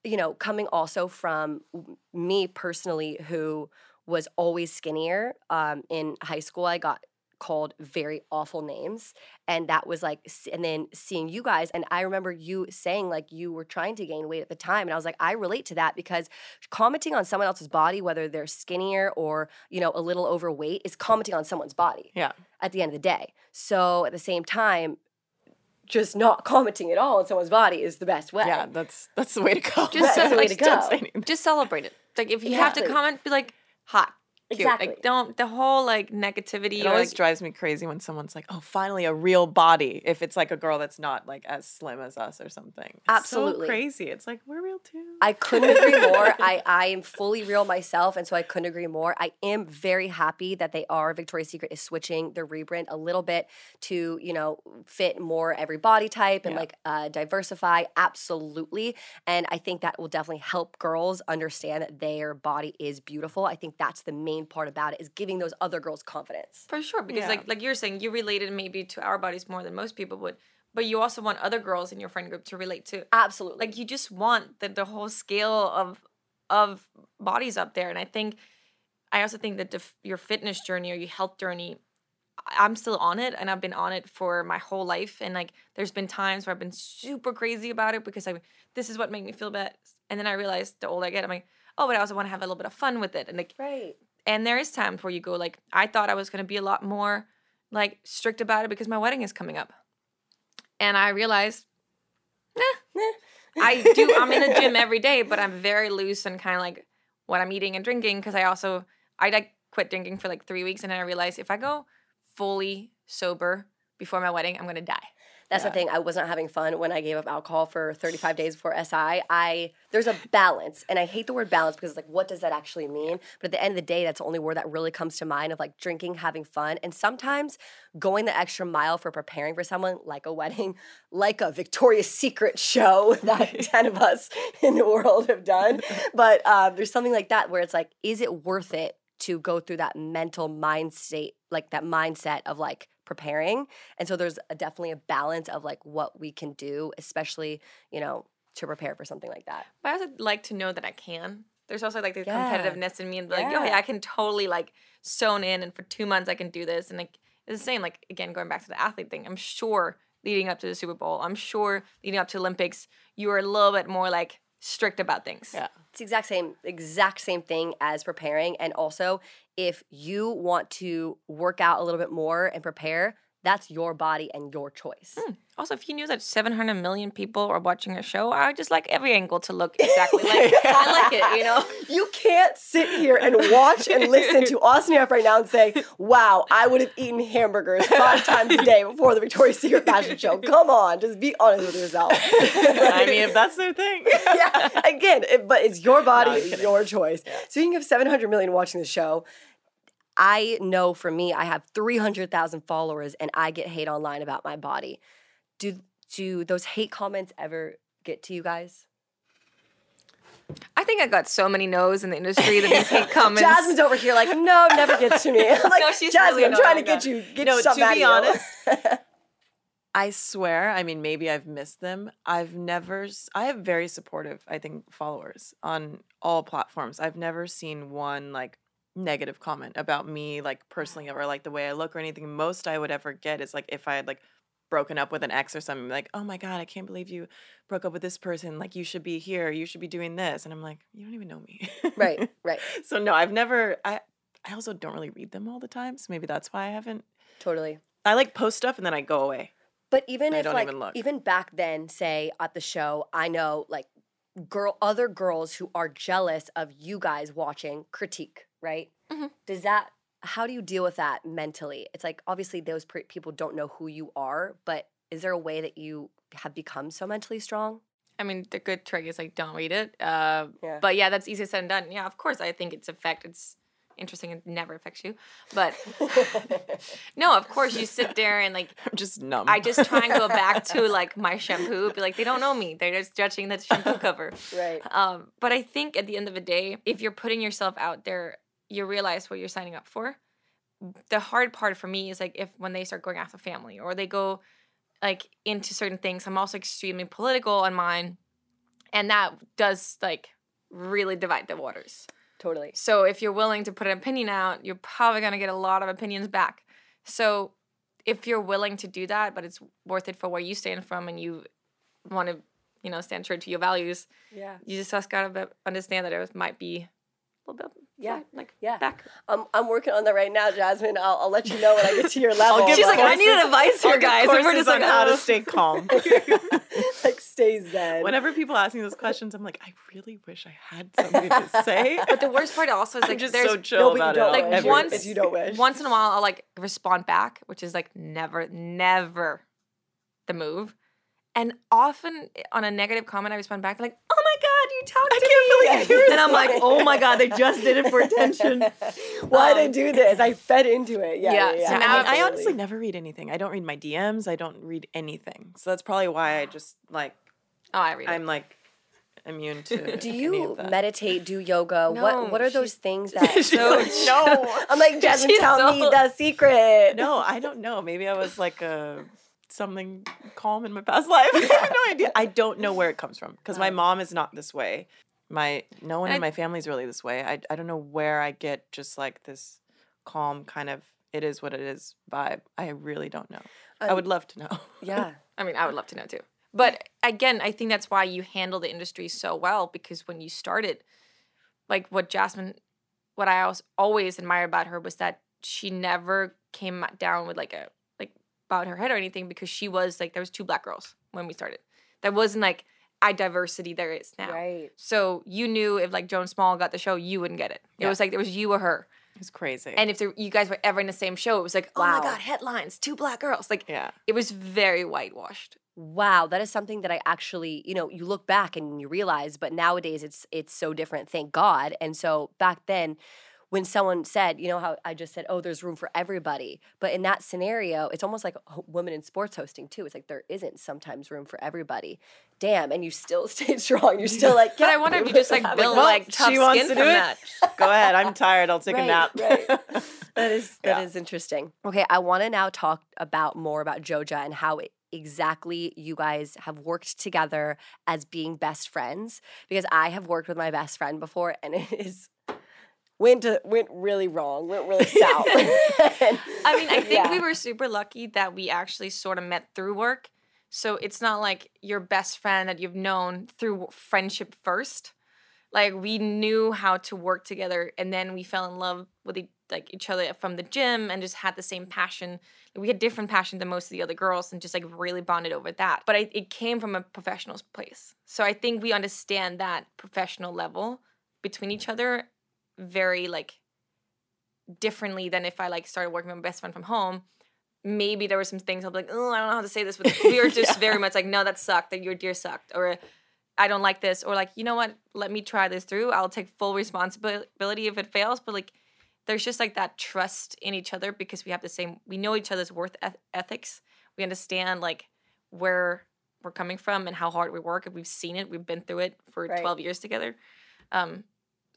you know, coming also from me personally, who was always skinnier. Um, in high school, I got called very awful names, and that was like, and then seeing you guys, and I remember you saying like you were trying to gain weight at the time, and I was like, I relate to that because commenting on someone else's body, whether they're skinnier or you know a little overweight, is commenting on someone's body yeah. at the end of the day. So at the same time, just not commenting at all on someone's body is the best way. Yeah, that's that's the way to go. Just That's the way like, to go. Just celebrate it. Like if you have to comment, be like hot. Cute. Exactly. Like don't the whole like negativity It always like drives me crazy when someone's like, "Oh, finally a real body." If it's like a girl that's not like as slim as us or something, it's Absolutely. so crazy. It's like we're real too. I couldn't agree more. I, I am fully real myself, and so I couldn't agree more. I am very happy that they are. Victoria's Secret is switching their rebrand a little bit to, you know, fit more every body type and Yeah. like uh, diversify. Absolutely. And I think that will definitely help girls understand that their body is beautiful. I think that's the main part about it is giving those other girls confidence. for sure because Yeah. like like you're saying you related maybe to our bodies more than most people would, but you also want other girls in your friend group to relate to. Absolutely. Like you just want the, the whole scale of of bodies up there, and I think I also think that the, your fitness journey or your health journey. I'm still on it and I've been on it for my whole life and like there's been times where I've been super crazy about it because I this is what made me feel best and then I realized the older I get I'm like oh but I also want to have a little bit of fun with it and like right. And there is times where you go like i thought i was going to be a lot more like strict about it because my wedding is coming up. And i realized eh, i do i'm in the gym every day but i'm very loose and kind of like what i'm eating and drinking because i also i like quit drinking for like three weeks and then i realized if i go fully sober before my wedding i'm going to die That's the thing. I wasn't having fun when I gave up alcohol for 35 days before SI. I there's a balance, and I hate the word balance because it's like, what does that actually mean? But at the end of the day, that's the only word that really comes to mind of like drinking, having fun, and sometimes going the extra mile for preparing for someone like a wedding, like a Victoria's Secret show that 10 of us in the world have done. But um, there's something like that where it's like, is it worth it? to go through that mental mind state, like that mindset of like preparing. And so there's a, definitely a balance of like what we can do, especially, you know, to prepare for something like that. But I also like to know that I can. There's also like the Yeah. competitiveness in me and like, oh Yeah. yeah, I can totally like sewn in and for two months I can do this. And like it's the same, like again, going back to the athlete thing, I'm sure leading up to the Super Bowl, I'm sure leading up to Olympics, you are a little bit more like strict about things. Yeah. It's the exact same exact same thing as preparing and also if you want to work out a little bit more and prepare, that's your body and your choice. Hmm. Also, if you knew that 700 million people are watching a show, I would just like every angle to look exactly like I like it, you know? You can't sit here and watch and listen to Austin F right now and say, wow, I would have eaten hamburgers five times a day before the Victoria's Secret fashion show. Come on, just be honest with yourself. I mean, if that's their thing. yeah, again, it, but it's your body, kidding. your choice. Speaking of 700 million watching the show, I know for me, I have 300,000 followers and I get hate online about my body. Do do those hate comments ever get to you guys? I think I got so many no's in the industry that these hate comments. Jasmine's over here like, no, never gets to me. I'm like, No, she's Jasmine, really I'm trying to get you, get you to something out be of you." honest, I swear, I mean, maybe I've missed them. I've never, I have very supportive, I think, followers on all platforms. I've never seen one like negative comment about me, like personally, or like the way I look or anything. Most I would ever get is like if I had like broken up with an ex or something, like, oh my God, I can't believe you broke up with this person. Like, you should be here. You should be doing this. And I'm like, you don't even know me. right, right. so, no, I've never, I, I also don't really read them all the time. So maybe that's why I haven't. Totally. I like post stuff and then I go away. But even I if don't like even look. even back then, say at the show, I know like girl other girls who are jealous of you guys watching critique, right? Mhm. Does that how do you deal with that mentally? It's like obviously those pre- people don't know who you are, but is there a way that you have become so mentally strong? I mean, the good trick is like don't read it. Uh, Yeah. But yeah, that's easier said than done. Yeah, of course, I think it's effect. It's interesting. It never affects you, but no, of course, you sit there and like I'm just numb. I just try and go back to like my shampoo. Be like, they don't know me. They're just judging the shampoo cover. right. Um, but I think at the end of the day, if you're putting yourself out there, you realize what you're signing up for. The hard part for me is like if when they start going after family or they go like into certain things. I'm also extremely political on mine, and that does like really divide the waters. Totally. So if you're willing to put an opinion out, you're probably gonna get a lot of opinions back. So if you're willing to do that, but it's worth it for where you stand from and you want to, you know, stand true to your values, Yeah. you just gotta understand that it might be a little bit, Yeah. like Yeah. back. I'm, I'm working on that right now, Jasmine. I'll, I'll let you know when I get to your level. She's like, but- I need an advice here, guys. And we're courses just like, on how to "Oh." stay calm. like stay zen. Whenever people ask me those questions, I'm like, I really wish I had something to say. But the worst part also is I'm like just there's so chill No, but you about it. don't I'll like wish. ever- once you don't wish. once in a while I'll like respond back, which is like never, never the move. And often on a negative comment, I respond back like, "Oh my god, you talked to me!" believe you and I'm like, "Oh my god, they just did it for attention." Why Um, did I do this? I fed into it. Yeah. yeah, Yeah. yeah, so I, mean, I honestly never read anything. I don't read my DMs. I don't read anything. So that's probably why I just like Oh, I read. I'm like immune to. Do any you of that. meditate? Do yoga? No, what What are those things that? So- like, no, I'm like Jasmine. She's Tell me the secret. no, I don't know. Maybe I was like a something calm in my past life. I have no idea. I don't know where it comes from because my mom is not this way. My no one And in my family is really this way. I I don't know where I get just like this calm kind of it is what it is vibe. I really don't know. I Um, would love to know. Yeah. I mean, I would love to know too. But again, I think that's why you handle the industry so well because when you started, like what Jasmine, what I always admire about her was that she never came down with like a bowed her head or anything because she was like there was two black girls when we started. That wasn't like I diversity there is now. Right. So you knew if like Joan Smalls got the show, you wouldn't get it. It was like there was you or her. It was crazy. And if there, you guys were ever in the same show, it was like, oh Wow. my god, headlines, two black girls. Like yeah. it was very whitewashed. Wow, that is something that I actually, you know, you look back and you realize, but nowadays it's it's so different, thank God. And so back then, when someone said, you know how I just said, oh, there's room for everybody. But in that scenario, it's almost like h- women in sports hosting too. It's like there isn't sometimes room for everybody. Damn, and you still stay strong. You're still like, But I yeah, wonder if you just like having build a- like tough she wants skin to from do it. that. Go ahead. I'm tired. I'll take a nap. right. That is that is Yeah. interesting. Okay, I want to now talk about more about Joja and how it, exactly you guys have worked together as being best friends because I have worked with my best friend before and it is went to, went really wrong, went really south. And- I mean, I think we were super lucky that we actually sort of met through work. So it's not like your best friend that you've known through friendship first. Like we knew how to work together, and then we fell in love with e- like each other from the gym, and just had the same passion. We had different passion than most of the other girls, and just like really bonded over that. But I, it came from a professional place, so I think we understand that professional level between each other very like differently than if I like started working with my best friend from home. Maybe there were some things I'll be like, oh, I don't know how to say this, but we were just very much like, no, that sucked, that your deer sucked, or I don't like this, or like, you know what, let me try this through. I'll take full responsibility if it fails, but like, there's just like that trust in each other because we have the same, we know each other's worth eth- ethics. We understand like where we're coming from and how hard we work. If we've seen it, we've been through it for Right. 12 years together. Um,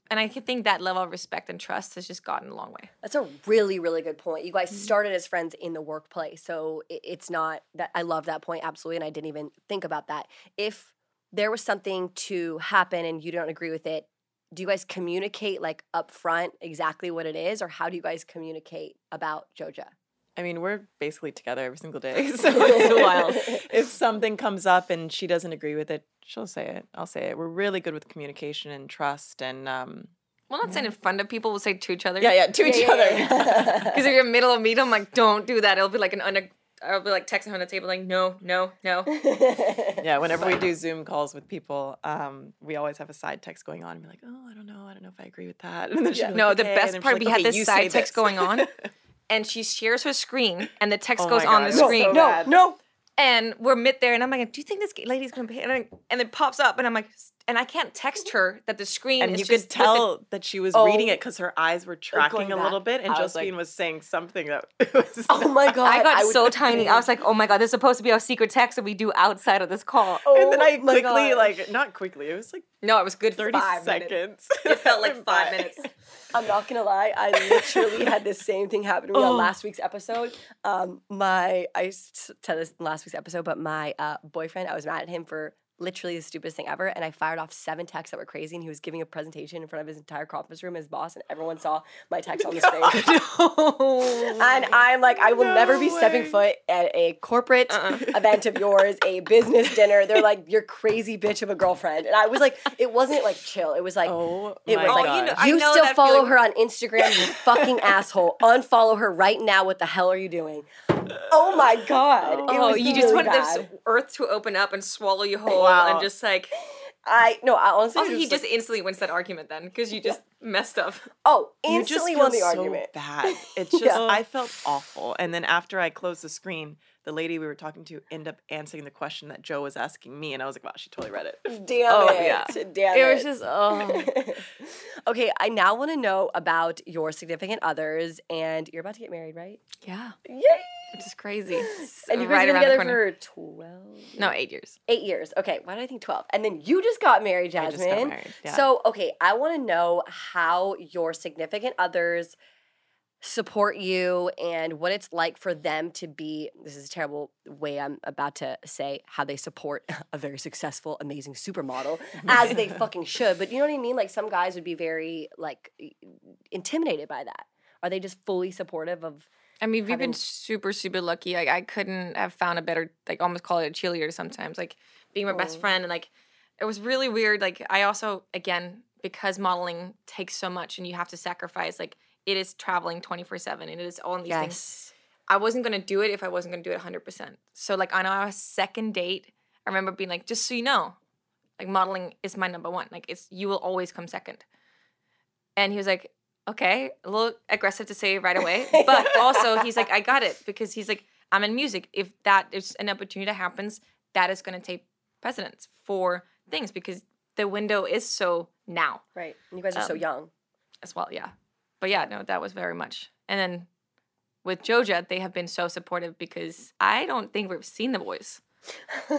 and I think that level of respect and trust has just gotten a long way. That's a really, really good point. You Mm-hmm. guys started as friends in the workplace, so it's not that I love that point absolutely, and I didn't even think about that. If there was something to happen and you don't agree with it, do you guys communicate like up front exactly what it is, or how do you guys communicate about Joja? I mean, we're basically together every single day. So it's wild. if something comes up and she doesn't agree with it, she'll say it. I'll say it. We're really good with communication and trust and um Well, not saying in front of people, we'll say to each other. yeah, yeah, to each Yeah, other. yeah, Because if you're in the middle of a meeting, I'm like, don't do that. It'll be like an under. I'll be like texting on the table, like, no, no, no. yeah, whenever we do Zoom calls with people, um, we always have a side text going on and be like, oh, I don't know, I don't know if I agree with that. And then No, like, the "Okay," best part, she's we like, had this side text this." going on, and she shares her screen, and the text Oh goes on God, the it screen. so no, bad. no. and we're mid there, and I'm like, "Do you think this lady's gonna pay?" And, I, and it pops up, and I'm like, and I can't text her that the screen And is you just could with the- tell that she was Oh. reading it because her eyes were tracking a back. little bit, and I was like- Josephine was saying something that was. Just. Oh my god! I got would- so tiny. I was like, "Oh my god, this is supposed to be our secret text that we do outside of this call." Oh and then I quickly, gosh. like, not quickly, it was like No, it was good. 30 five minutes. seconds. It felt like five minutes. I'm not gonna lie, I literally had the same thing happen to me on Oh. last week's episode. Um, my I said this in last week's episode, but my uh, boyfriend, I was mad at him for literally the stupidest thing ever, and I fired off seven texts that were crazy, and he was giving a presentation in front of his entire conference room, his boss, and everyone saw my text on the screen. And I'm like, I will never be No stepping foot at a corporate Uh-uh. event of yours, a business dinner. They're like, you're crazy bitch of a girlfriend. And I was like, it wasn't like chill. It was like, Oh, it my was like, Oh, you know- you still follow feeling. her on Instagram, you fucking asshole. Unfollow her right now. What the hell are you doing? Oh my god! It Oh, was you just really wanted bad. this earth to open up and swallow you whole, Wow. and just like. I no. I honestly, Also, was he like, just instantly wins that argument then because you just messed up. oh you just instantly won the so argument. bad. It's just Yeah. I felt awful. And then after I closed the screen, the lady we were talking to ended up answering the question that Joe was asking me, and I was like, wow, she totally read it. Damn Oh, it! yeah. Damn It it! was just oh. okay, I now want to know about your significant others, and you're about to get married, right? Yeah, Yay! Which is crazy. And you guys right been together for twelve. no eight years. Eight years. Okay, why did I think 12? And then you just got married, Jasmine. got married, yeah. So, okay, I want to know how your significant others support you and what it's like for them to be this is a terrible way I'm about to say how they support a very successful amazing supermodel as they fucking should but you know what I mean like some guys would be very like intimidated by that are they just fully supportive of I mean, we've having- been super, super lucky. Like, I couldn't have found a better, like, almost call it a cheerleader sometimes. Like, being my best Oh. friend, and like, it was really weird. Like, I also, again, because modeling takes so much, and you have to sacrifice. Like, it is traveling twenty four seven, and it is all these things. I wasn't gonna do it if I wasn't gonna do it 100%. So like on our second date, I remember being like, just so you know, like modeling is my number one. Like it's you will always come second. And he was like, okay, a little aggressive to say right away, but also he's like, I got it because he's like, I'm in music. If that is an opportunity that happens, that is gonna take precedence for things because the window is so now right and you guys are so Um, young as well. Yeah. but yeah, no, that was very much. And then with Joja, they have been so supportive because I don't think we've seen the boys.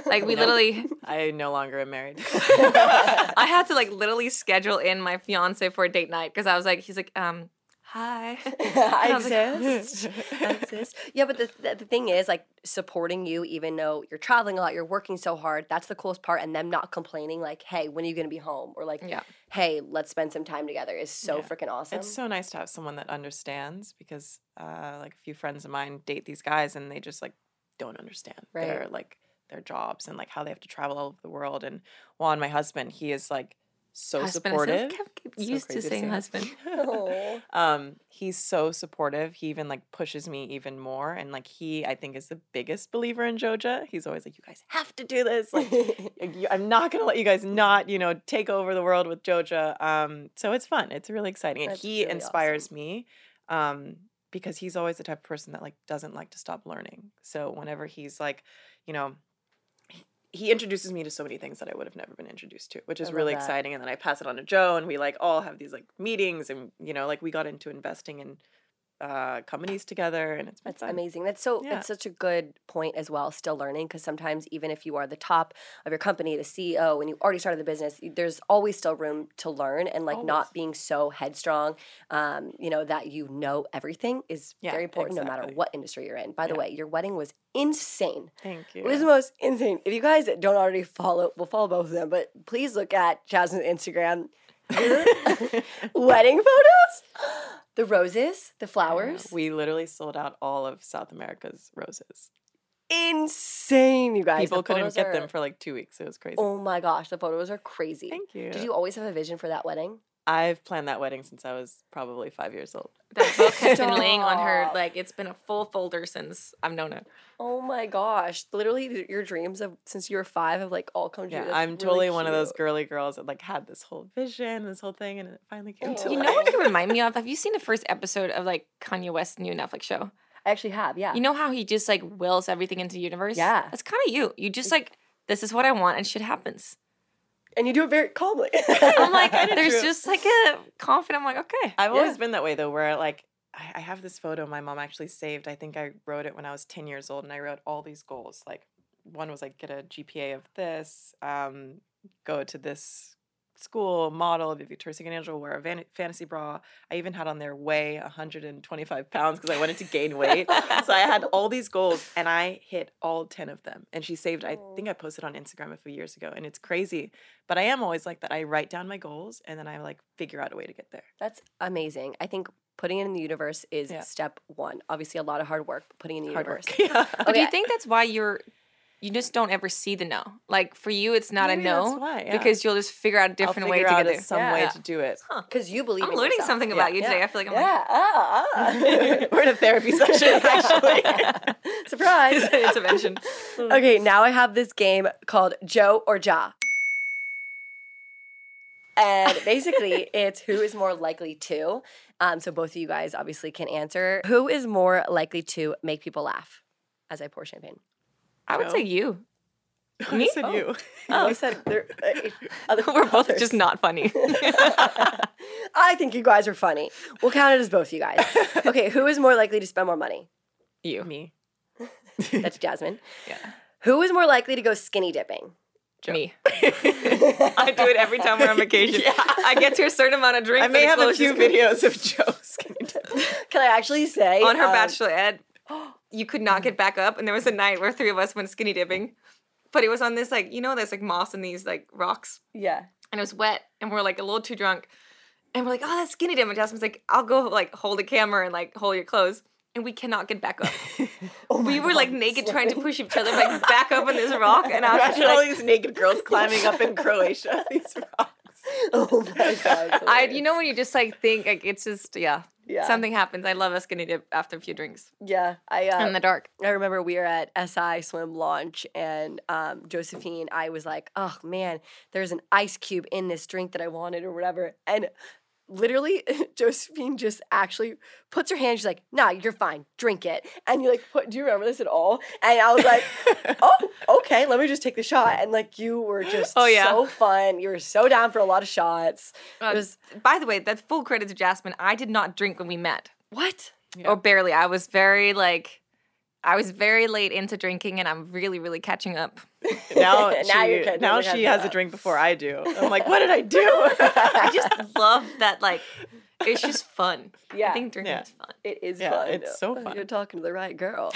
Like we literally, I no longer am married. I had to like literally schedule in my fiance for a date night because I was like, he's like, um, hi. I was like, exist. I exist. Yeah, but the, the the thing is, like, supporting you, even though you're traveling a lot, you're working so hard. That's the coolest part. And them not complaining, like, hey, when are you gonna be home? Or like, Yeah. hey, let's spend some time together is so Yeah. freaking awesome. It's so nice to have someone that understands because uh, like a few friends of mine date these guys and they just like don't understand Right. their like their jobs and like how they have to travel all over the world. And Juan, my husband, he is like so Husband, I supportive. kept get So used to saying say husband. Um, he's so supportive. He even like pushes me even more. And like he, I think, is the biggest believer in Joja. He's always like, "You guys have to do this." Like, I'm not gonna let you guys not, you know, take over the world with Joja. Um, so it's fun. It's really exciting, and That's he really inspires awesome. me. Um, because he's always the type of person that like doesn't like to stop learning. So whenever he's like, you know, he- introduces me to so many things that I would have never been introduced to, which is really that. exciting. And then I pass it on to Joe, and we like all have these like meetings, and you know, like we got into investing in uh, companies together, and it's That's fun. amazing. That's so. Yeah. It's such a good point as well. Still learning because sometimes even if you are the top of your company, the CEO, and you already started the business, there's always still room to learn and like Always. not being so headstrong. Um, you know that you know everything is Yeah, very important no matter what industry you're in. By the Yeah. way, your wedding was insane. Thank you. It was the most insane. If you guys don't already follow, we'll follow both of them, but please look at Jasmine's Instagram. Wedding photos, the roses, the Yeah, flowers. We literally sold out all of South America's roses. insane, you guys. The People couldn't get are- them for like two weeks. It was crazy. Oh my gosh, the photos are crazy. Thank you. Did you always have a vision for that wedding? I've planned that wedding since I was probably five years old. That book has been laying on her like it's been a full folder since I've known her. Oh my gosh! Literally, your dreams of since you were five have like all come true. Yeah, That's I'm really totally one of those girly girls that like had this whole vision, this whole thing, and it finally came to. You life. know what you remind me of? Have you seen the first episode of like Kanye West's new Netflix show? I actually have. Yeah. You know how he just like wills everything into the universe? Yeah. That's kind of you. You just like, this is what I want and shit happens. And you do it very calmly. I'm like, there's true. just like a confident, I'm like, okay. I've Yeah. always been that way though, where like I, I have this photo my mom actually saved. I think I wrote it when I was 10 years old and I wrote all these goals. Like one was like get a GPA of this, um, go to this school, model, be Victoria's Secret Angel, wear a van- fantasy bra. I even had on there weigh 125 pounds because I wanted to gain weight. so I had all these goals and I hit all 10 of them. And she saved, I oh. think I posted on Instagram a few years ago and it's crazy. But I am always like that. I write down my goals and then I like figure out a way to get there. That's amazing. I think putting it in the universe is Yeah. step one. Obviously, a lot of hard work, but putting it in the Hard universe. work. Yeah. But do you think that's why you're, you just don't ever see the no? Like for you, it's not Maybe a no why, yeah. because you'll just figure out a different way to get there. some way to do it. Because you believe I'm in learning yourself. something Yeah, about you today. yeah, I feel like I'm like yeah. ah, ah. We're in a therapy session, actually. Surprise. like, intervention. okay, now I have this game called Joe or Ja. And basically, it's who is more likely to. Um, so both of you guys obviously can answer. Who is more likely to make people laugh as I pour champagne? I would Joe? say you. I Me? said you. Oh, I said there, uh, other, We're both others. just not funny. I think you guys are funny. We'll count it as both you guys. Okay, who is more likely to spend more money? you. Me. That's Jasmine. Yeah. Who is more likely to go skinny dipping? Me. I do it every time we're on vacation. Yeah. I get to a certain amount of drinks. I may have a few videos of Joe skinny dipping. Can I actually say on her um, bachelorette. You could not get back up, and there was a night where three of us went skinny dipping, but it was on this like you know there's like moss in these like rocks, Yeah. and it was wet, and we're like a little too drunk, and we're like, oh that's skinny dip, and Jasmine's like, I'll go like hold the camera and like hold your clothes. And we cannot get back up. Oh we my were like God, naked trying to push each other like back up on this rock, and I was just Imagine all like, these naked girls climbing up in Croatia. These rocks. Oh my god. I you know when you just like think like it's just yeah, Yeah. something happens. I love a skinny dip after a few drinks Yeah, I uh, in the dark. I remember we were at SI swim launch and um, Josephine, I was like, oh man, there's an ice cube in this drink that I wanted or whatever. And literally, Josephine just actually puts her hand. She's like, "Nah, you're fine. Drink it." And you like put. Do you remember this at all? And I was like, "Oh, okay. Let me just take the shot." And like you were just Oh, yeah. so fun. You were so down for a lot of shots. It Uh, was by the way, that's full credit to Jasmine. I did not drink when we met, what? or barely. I was very like, I was very late into drinking, and I'm really, really catching up. Now, Now she, you're catching now she catching has a drink before I do. I'm like, what did I do? I just love that. Like, it's just fun. Yeah. I think drinking Yeah. is fun. It is Yeah, fun. it's so fun. You're talking to the right girl.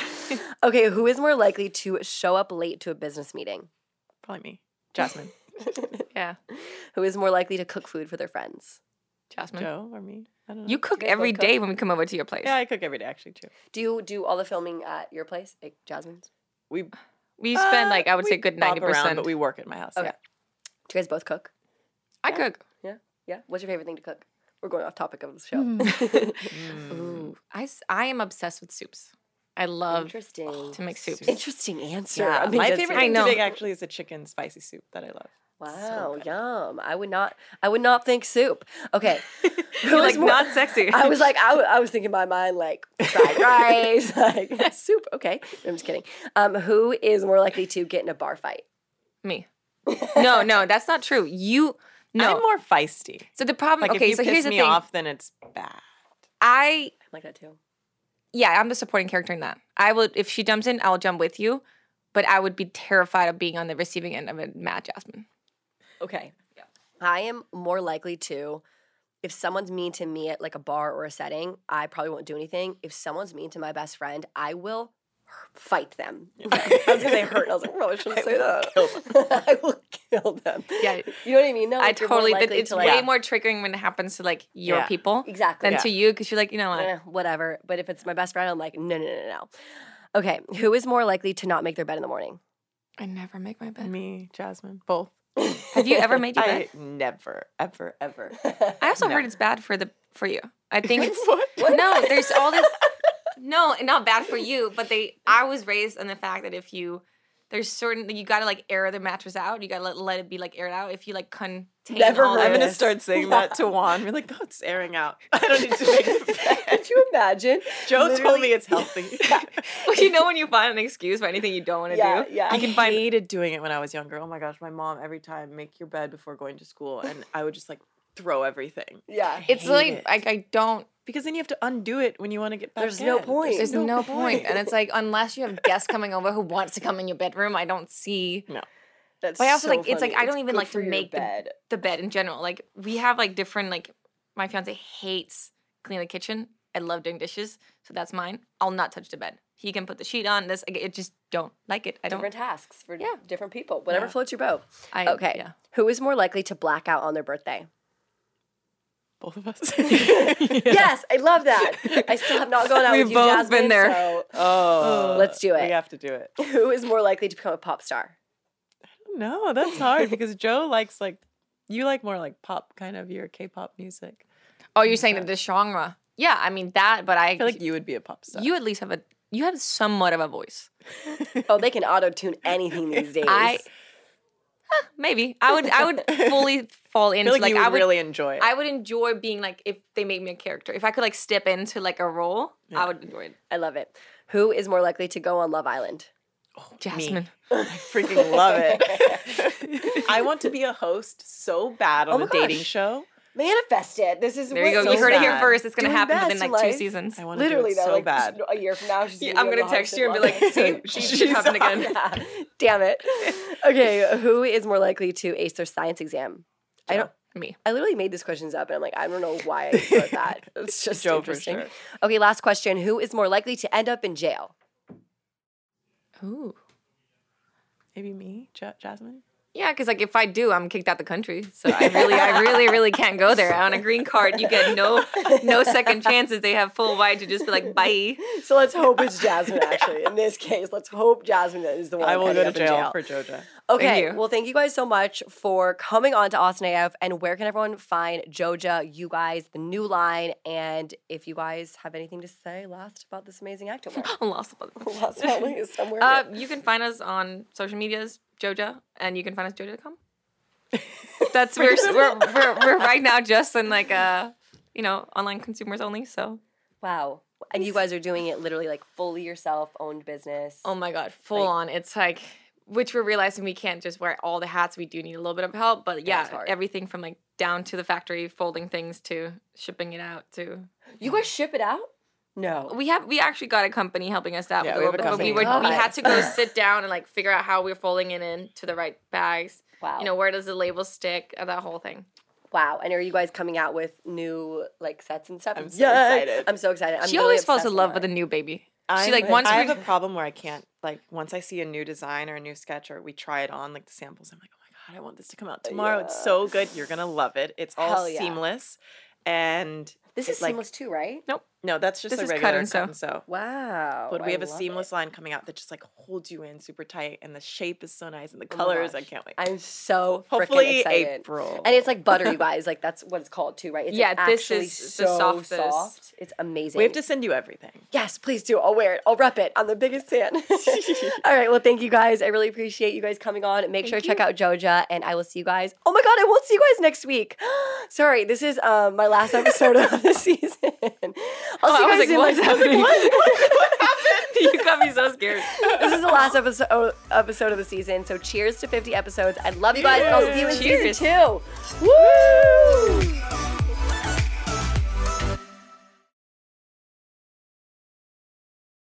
okay, who is more likely to show up late to a business meeting? Probably me, Jasmine, Yeah, Who is more likely to cook food for their friends? Jasmine. Joe, or me. I don't know. You cook guys both every cook? day when we come over to your place. Yeah, I cook every day actually too. Do you do all the filming at your place, at Jasmine's? We we spend uh, like I would we say good ninety percent, but we work at my house. Okay. Yeah. Do you guys both cook? I cook. Yeah. Yeah. What's your favorite thing to cook? We're going off topic of the show. Ooh, I, s- I am obsessed with soups. I love Interesting. to make soups. Interesting answer. Yeah, I mean, my favorite it. thing know. to make actually is a chicken spicy soup that I love. Wow, yum. I would not. I would not think soup. Okay. Who You're is like more- not sexy. I was like, I, w- I was thinking in my mind like fried rice, like soup. Okay, I'm just kidding. Um, who is more likely to get in a bar fight? me. No, no, that's not true. You no. I'm more feisty. so the problem. Like okay, if you so piss here's the me thing. off, then it's bad. I I'm like that too. yeah, I'm the supporting character in that. I would if she jumps in, I'll jump with you, but I would be terrified of being on the receiving end of a mad Jasmine. Okay. Yeah. I am more likely to, if someone's mean to me at like a bar or a setting, I probably won't do anything. If someone's mean to my best friend, I will fight them. I was gonna say hurt, and I was like, oh, I shouldn't say that. I will kill them. Yeah. You know what I mean? No, I Like, you're totally. That, it's to, like, way more triggering when it happens to like your Yeah. people Exactly. than Yeah. to you because you're like, you know what? eh, whatever. But if it's my best friend, I'm like, no, no, no, no. Okay, who is more likely to not make their bed in the morning? I never make my bed. Me, Jasmine, both. Have you ever made your bed? I never, ever, ever. I also heard it's bad for the for you. I think it's What? no. There's all this. No, not bad for you, but they. I was raised on the fact that if you, there's certain you gotta like air the mattress out. You gotta let, let it be like aired out. If you like contain Never all heard I'm gonna start saying that to Juan. We're like, oh, it's airing out. I don't need to make the bed. Could you imagine? Joe told me it's healthy. Well, you know when you find an excuse for anything you don't want to Yeah, do. yeah. I You can find. hated doing it when I was younger. Oh my gosh, my mom every time make your bed before going to school, and I would just like throw everything Yeah. It's like it. I, I don't. Because then you have to undo it when you want to get back. There's no point. There's no, point. and it's like unless you have guests coming over who wants to come in your bedroom, I don't see No. That's But I also so like it's like. I don't even like to make the bed. the bed in general. Like we have like different like my fiance hates cleaning the kitchen. I love doing dishes, so that's mine. I'll not touch the bed. He can put the sheet on. This I just don't like it. I don't. different tasks for Yeah. different people. Whatever Yeah. floats your boat. I, Okay. Yeah. Who is more likely to black out on their birthday? Both of us. Yes, I love that. I still have not gone out We've with you, both been Jasmine, there. Oh, Let's do it. We have to do it. who is more likely to become a pop star? No, that's hard because Joe likes like you like more like pop kind of your K-pop music. Oh, you're saying that this genre? Yeah, I mean that, but I, I feel like you would be a pop star. you at least have a you have somewhat of a voice. Oh, they can auto tune anything these days. I maybe I would I would fully fall I into feel like, you I would really enjoy it. I would enjoy being like if they made me a character. If I could like step into like a role, Yeah. I would enjoy it. I love it. Who is more likely to go on Love Island? Oh, Jasmine. I freaking love it. I want to be a host so bad oh on Oh a my dating show. Manifest it. This is There you what- go. You so heard it here first. It's gonna happen within in like two seasons. I want to do Literally it though, so like bad. a year from now, she's Yeah, gonna I'm gonna text you and be like, "See, she just happened again." Yeah. Damn it. Okay, who is more likely to ace their science exam? I don't. Me. I literally made these questions up, and I'm like, I don't know why I wrote that. It's just Joe for interesting. sure. Okay, last question: Who is more likely to end up in jail? Ooh. Maybe me, Ja- Jasmine. Yeah, because like if I do, I'm kicked out the country. So I really, I really, really can't go there. On a green card, you get no, no second chances. They have full right to just be like, bye. So let's hope it's Jasmine. Actually, in this case, let's hope Jasmine is the one. I will ending go to up in jail, for Joja. Okay, you. well, thank you guys so much for coming on to Austin AF. And where can everyone find Joja, you guys, the new line? And if you guys have anything to say last about this amazing acting work, lost about it. last about it, somewhere. Uh, you can find us on social medias, Joja, and you can find us Joja.com. That's we're, we're, we're we're right now just in like a you know, online consumers only. So, Wow. And you guys are doing it literally like fully yourself, owned business. oh my God, full Like- on. It's like, which we're realizing we can't just wear all the hats. We do need a little bit of help. But Yeah, it's yeah, hard. everything from like down to the factory, folding things to shipping it out to. You guys ship it out? No. We have we actually got a company helping us out Yeah, with a we little have a bit, but we company. were we had to go sit down and like figure out how we're folding it in to the right bags. Wow. You know, where does the label stick? uh, That whole thing. Wow. And are you guys coming out with new like sets and stuff? I'm so excited. I'm so excited. I'm she really always falls in love with a new baby. I'm- she like once I we have a problem where I can't like once I see a new design or a new sketch or we try it on like the samples. I'm like, oh my god, I want this to come out tomorrow. It's so good. You're gonna love it. It's all Hell yeah. seamless, and This is like- seamless too, right? No, that's just This a is cut regular and cut sew. and sew. Wow. But we I have a seamless it. line coming out that just like holds you in super tight, and the shape is so nice, and the Oh colors. I can't wait. I'm so Hopefully excited. April. And it's like butter, you guys. Like that's what it's called too, right? It's Yeah, like, this actually is the so softest. soft. It's amazing. we have to send you everything. Yes, please do. I'll wear it. I'll rep it. I'm the biggest fan. All right. Well, thank you guys. I really appreciate you guys coming on. Make sure to check out Joja, and I will see you guys. Oh my God, I won't see you guys next week. Sorry, this is um, my last episode of the season. I'll Oh, see I was guys like, in what's like- happening? what happened? you got me so scared. This is the last episode oh, episode of the season. So cheers to 50 episodes. I love you guys, and I'll see you in Cheers. season two. Woo!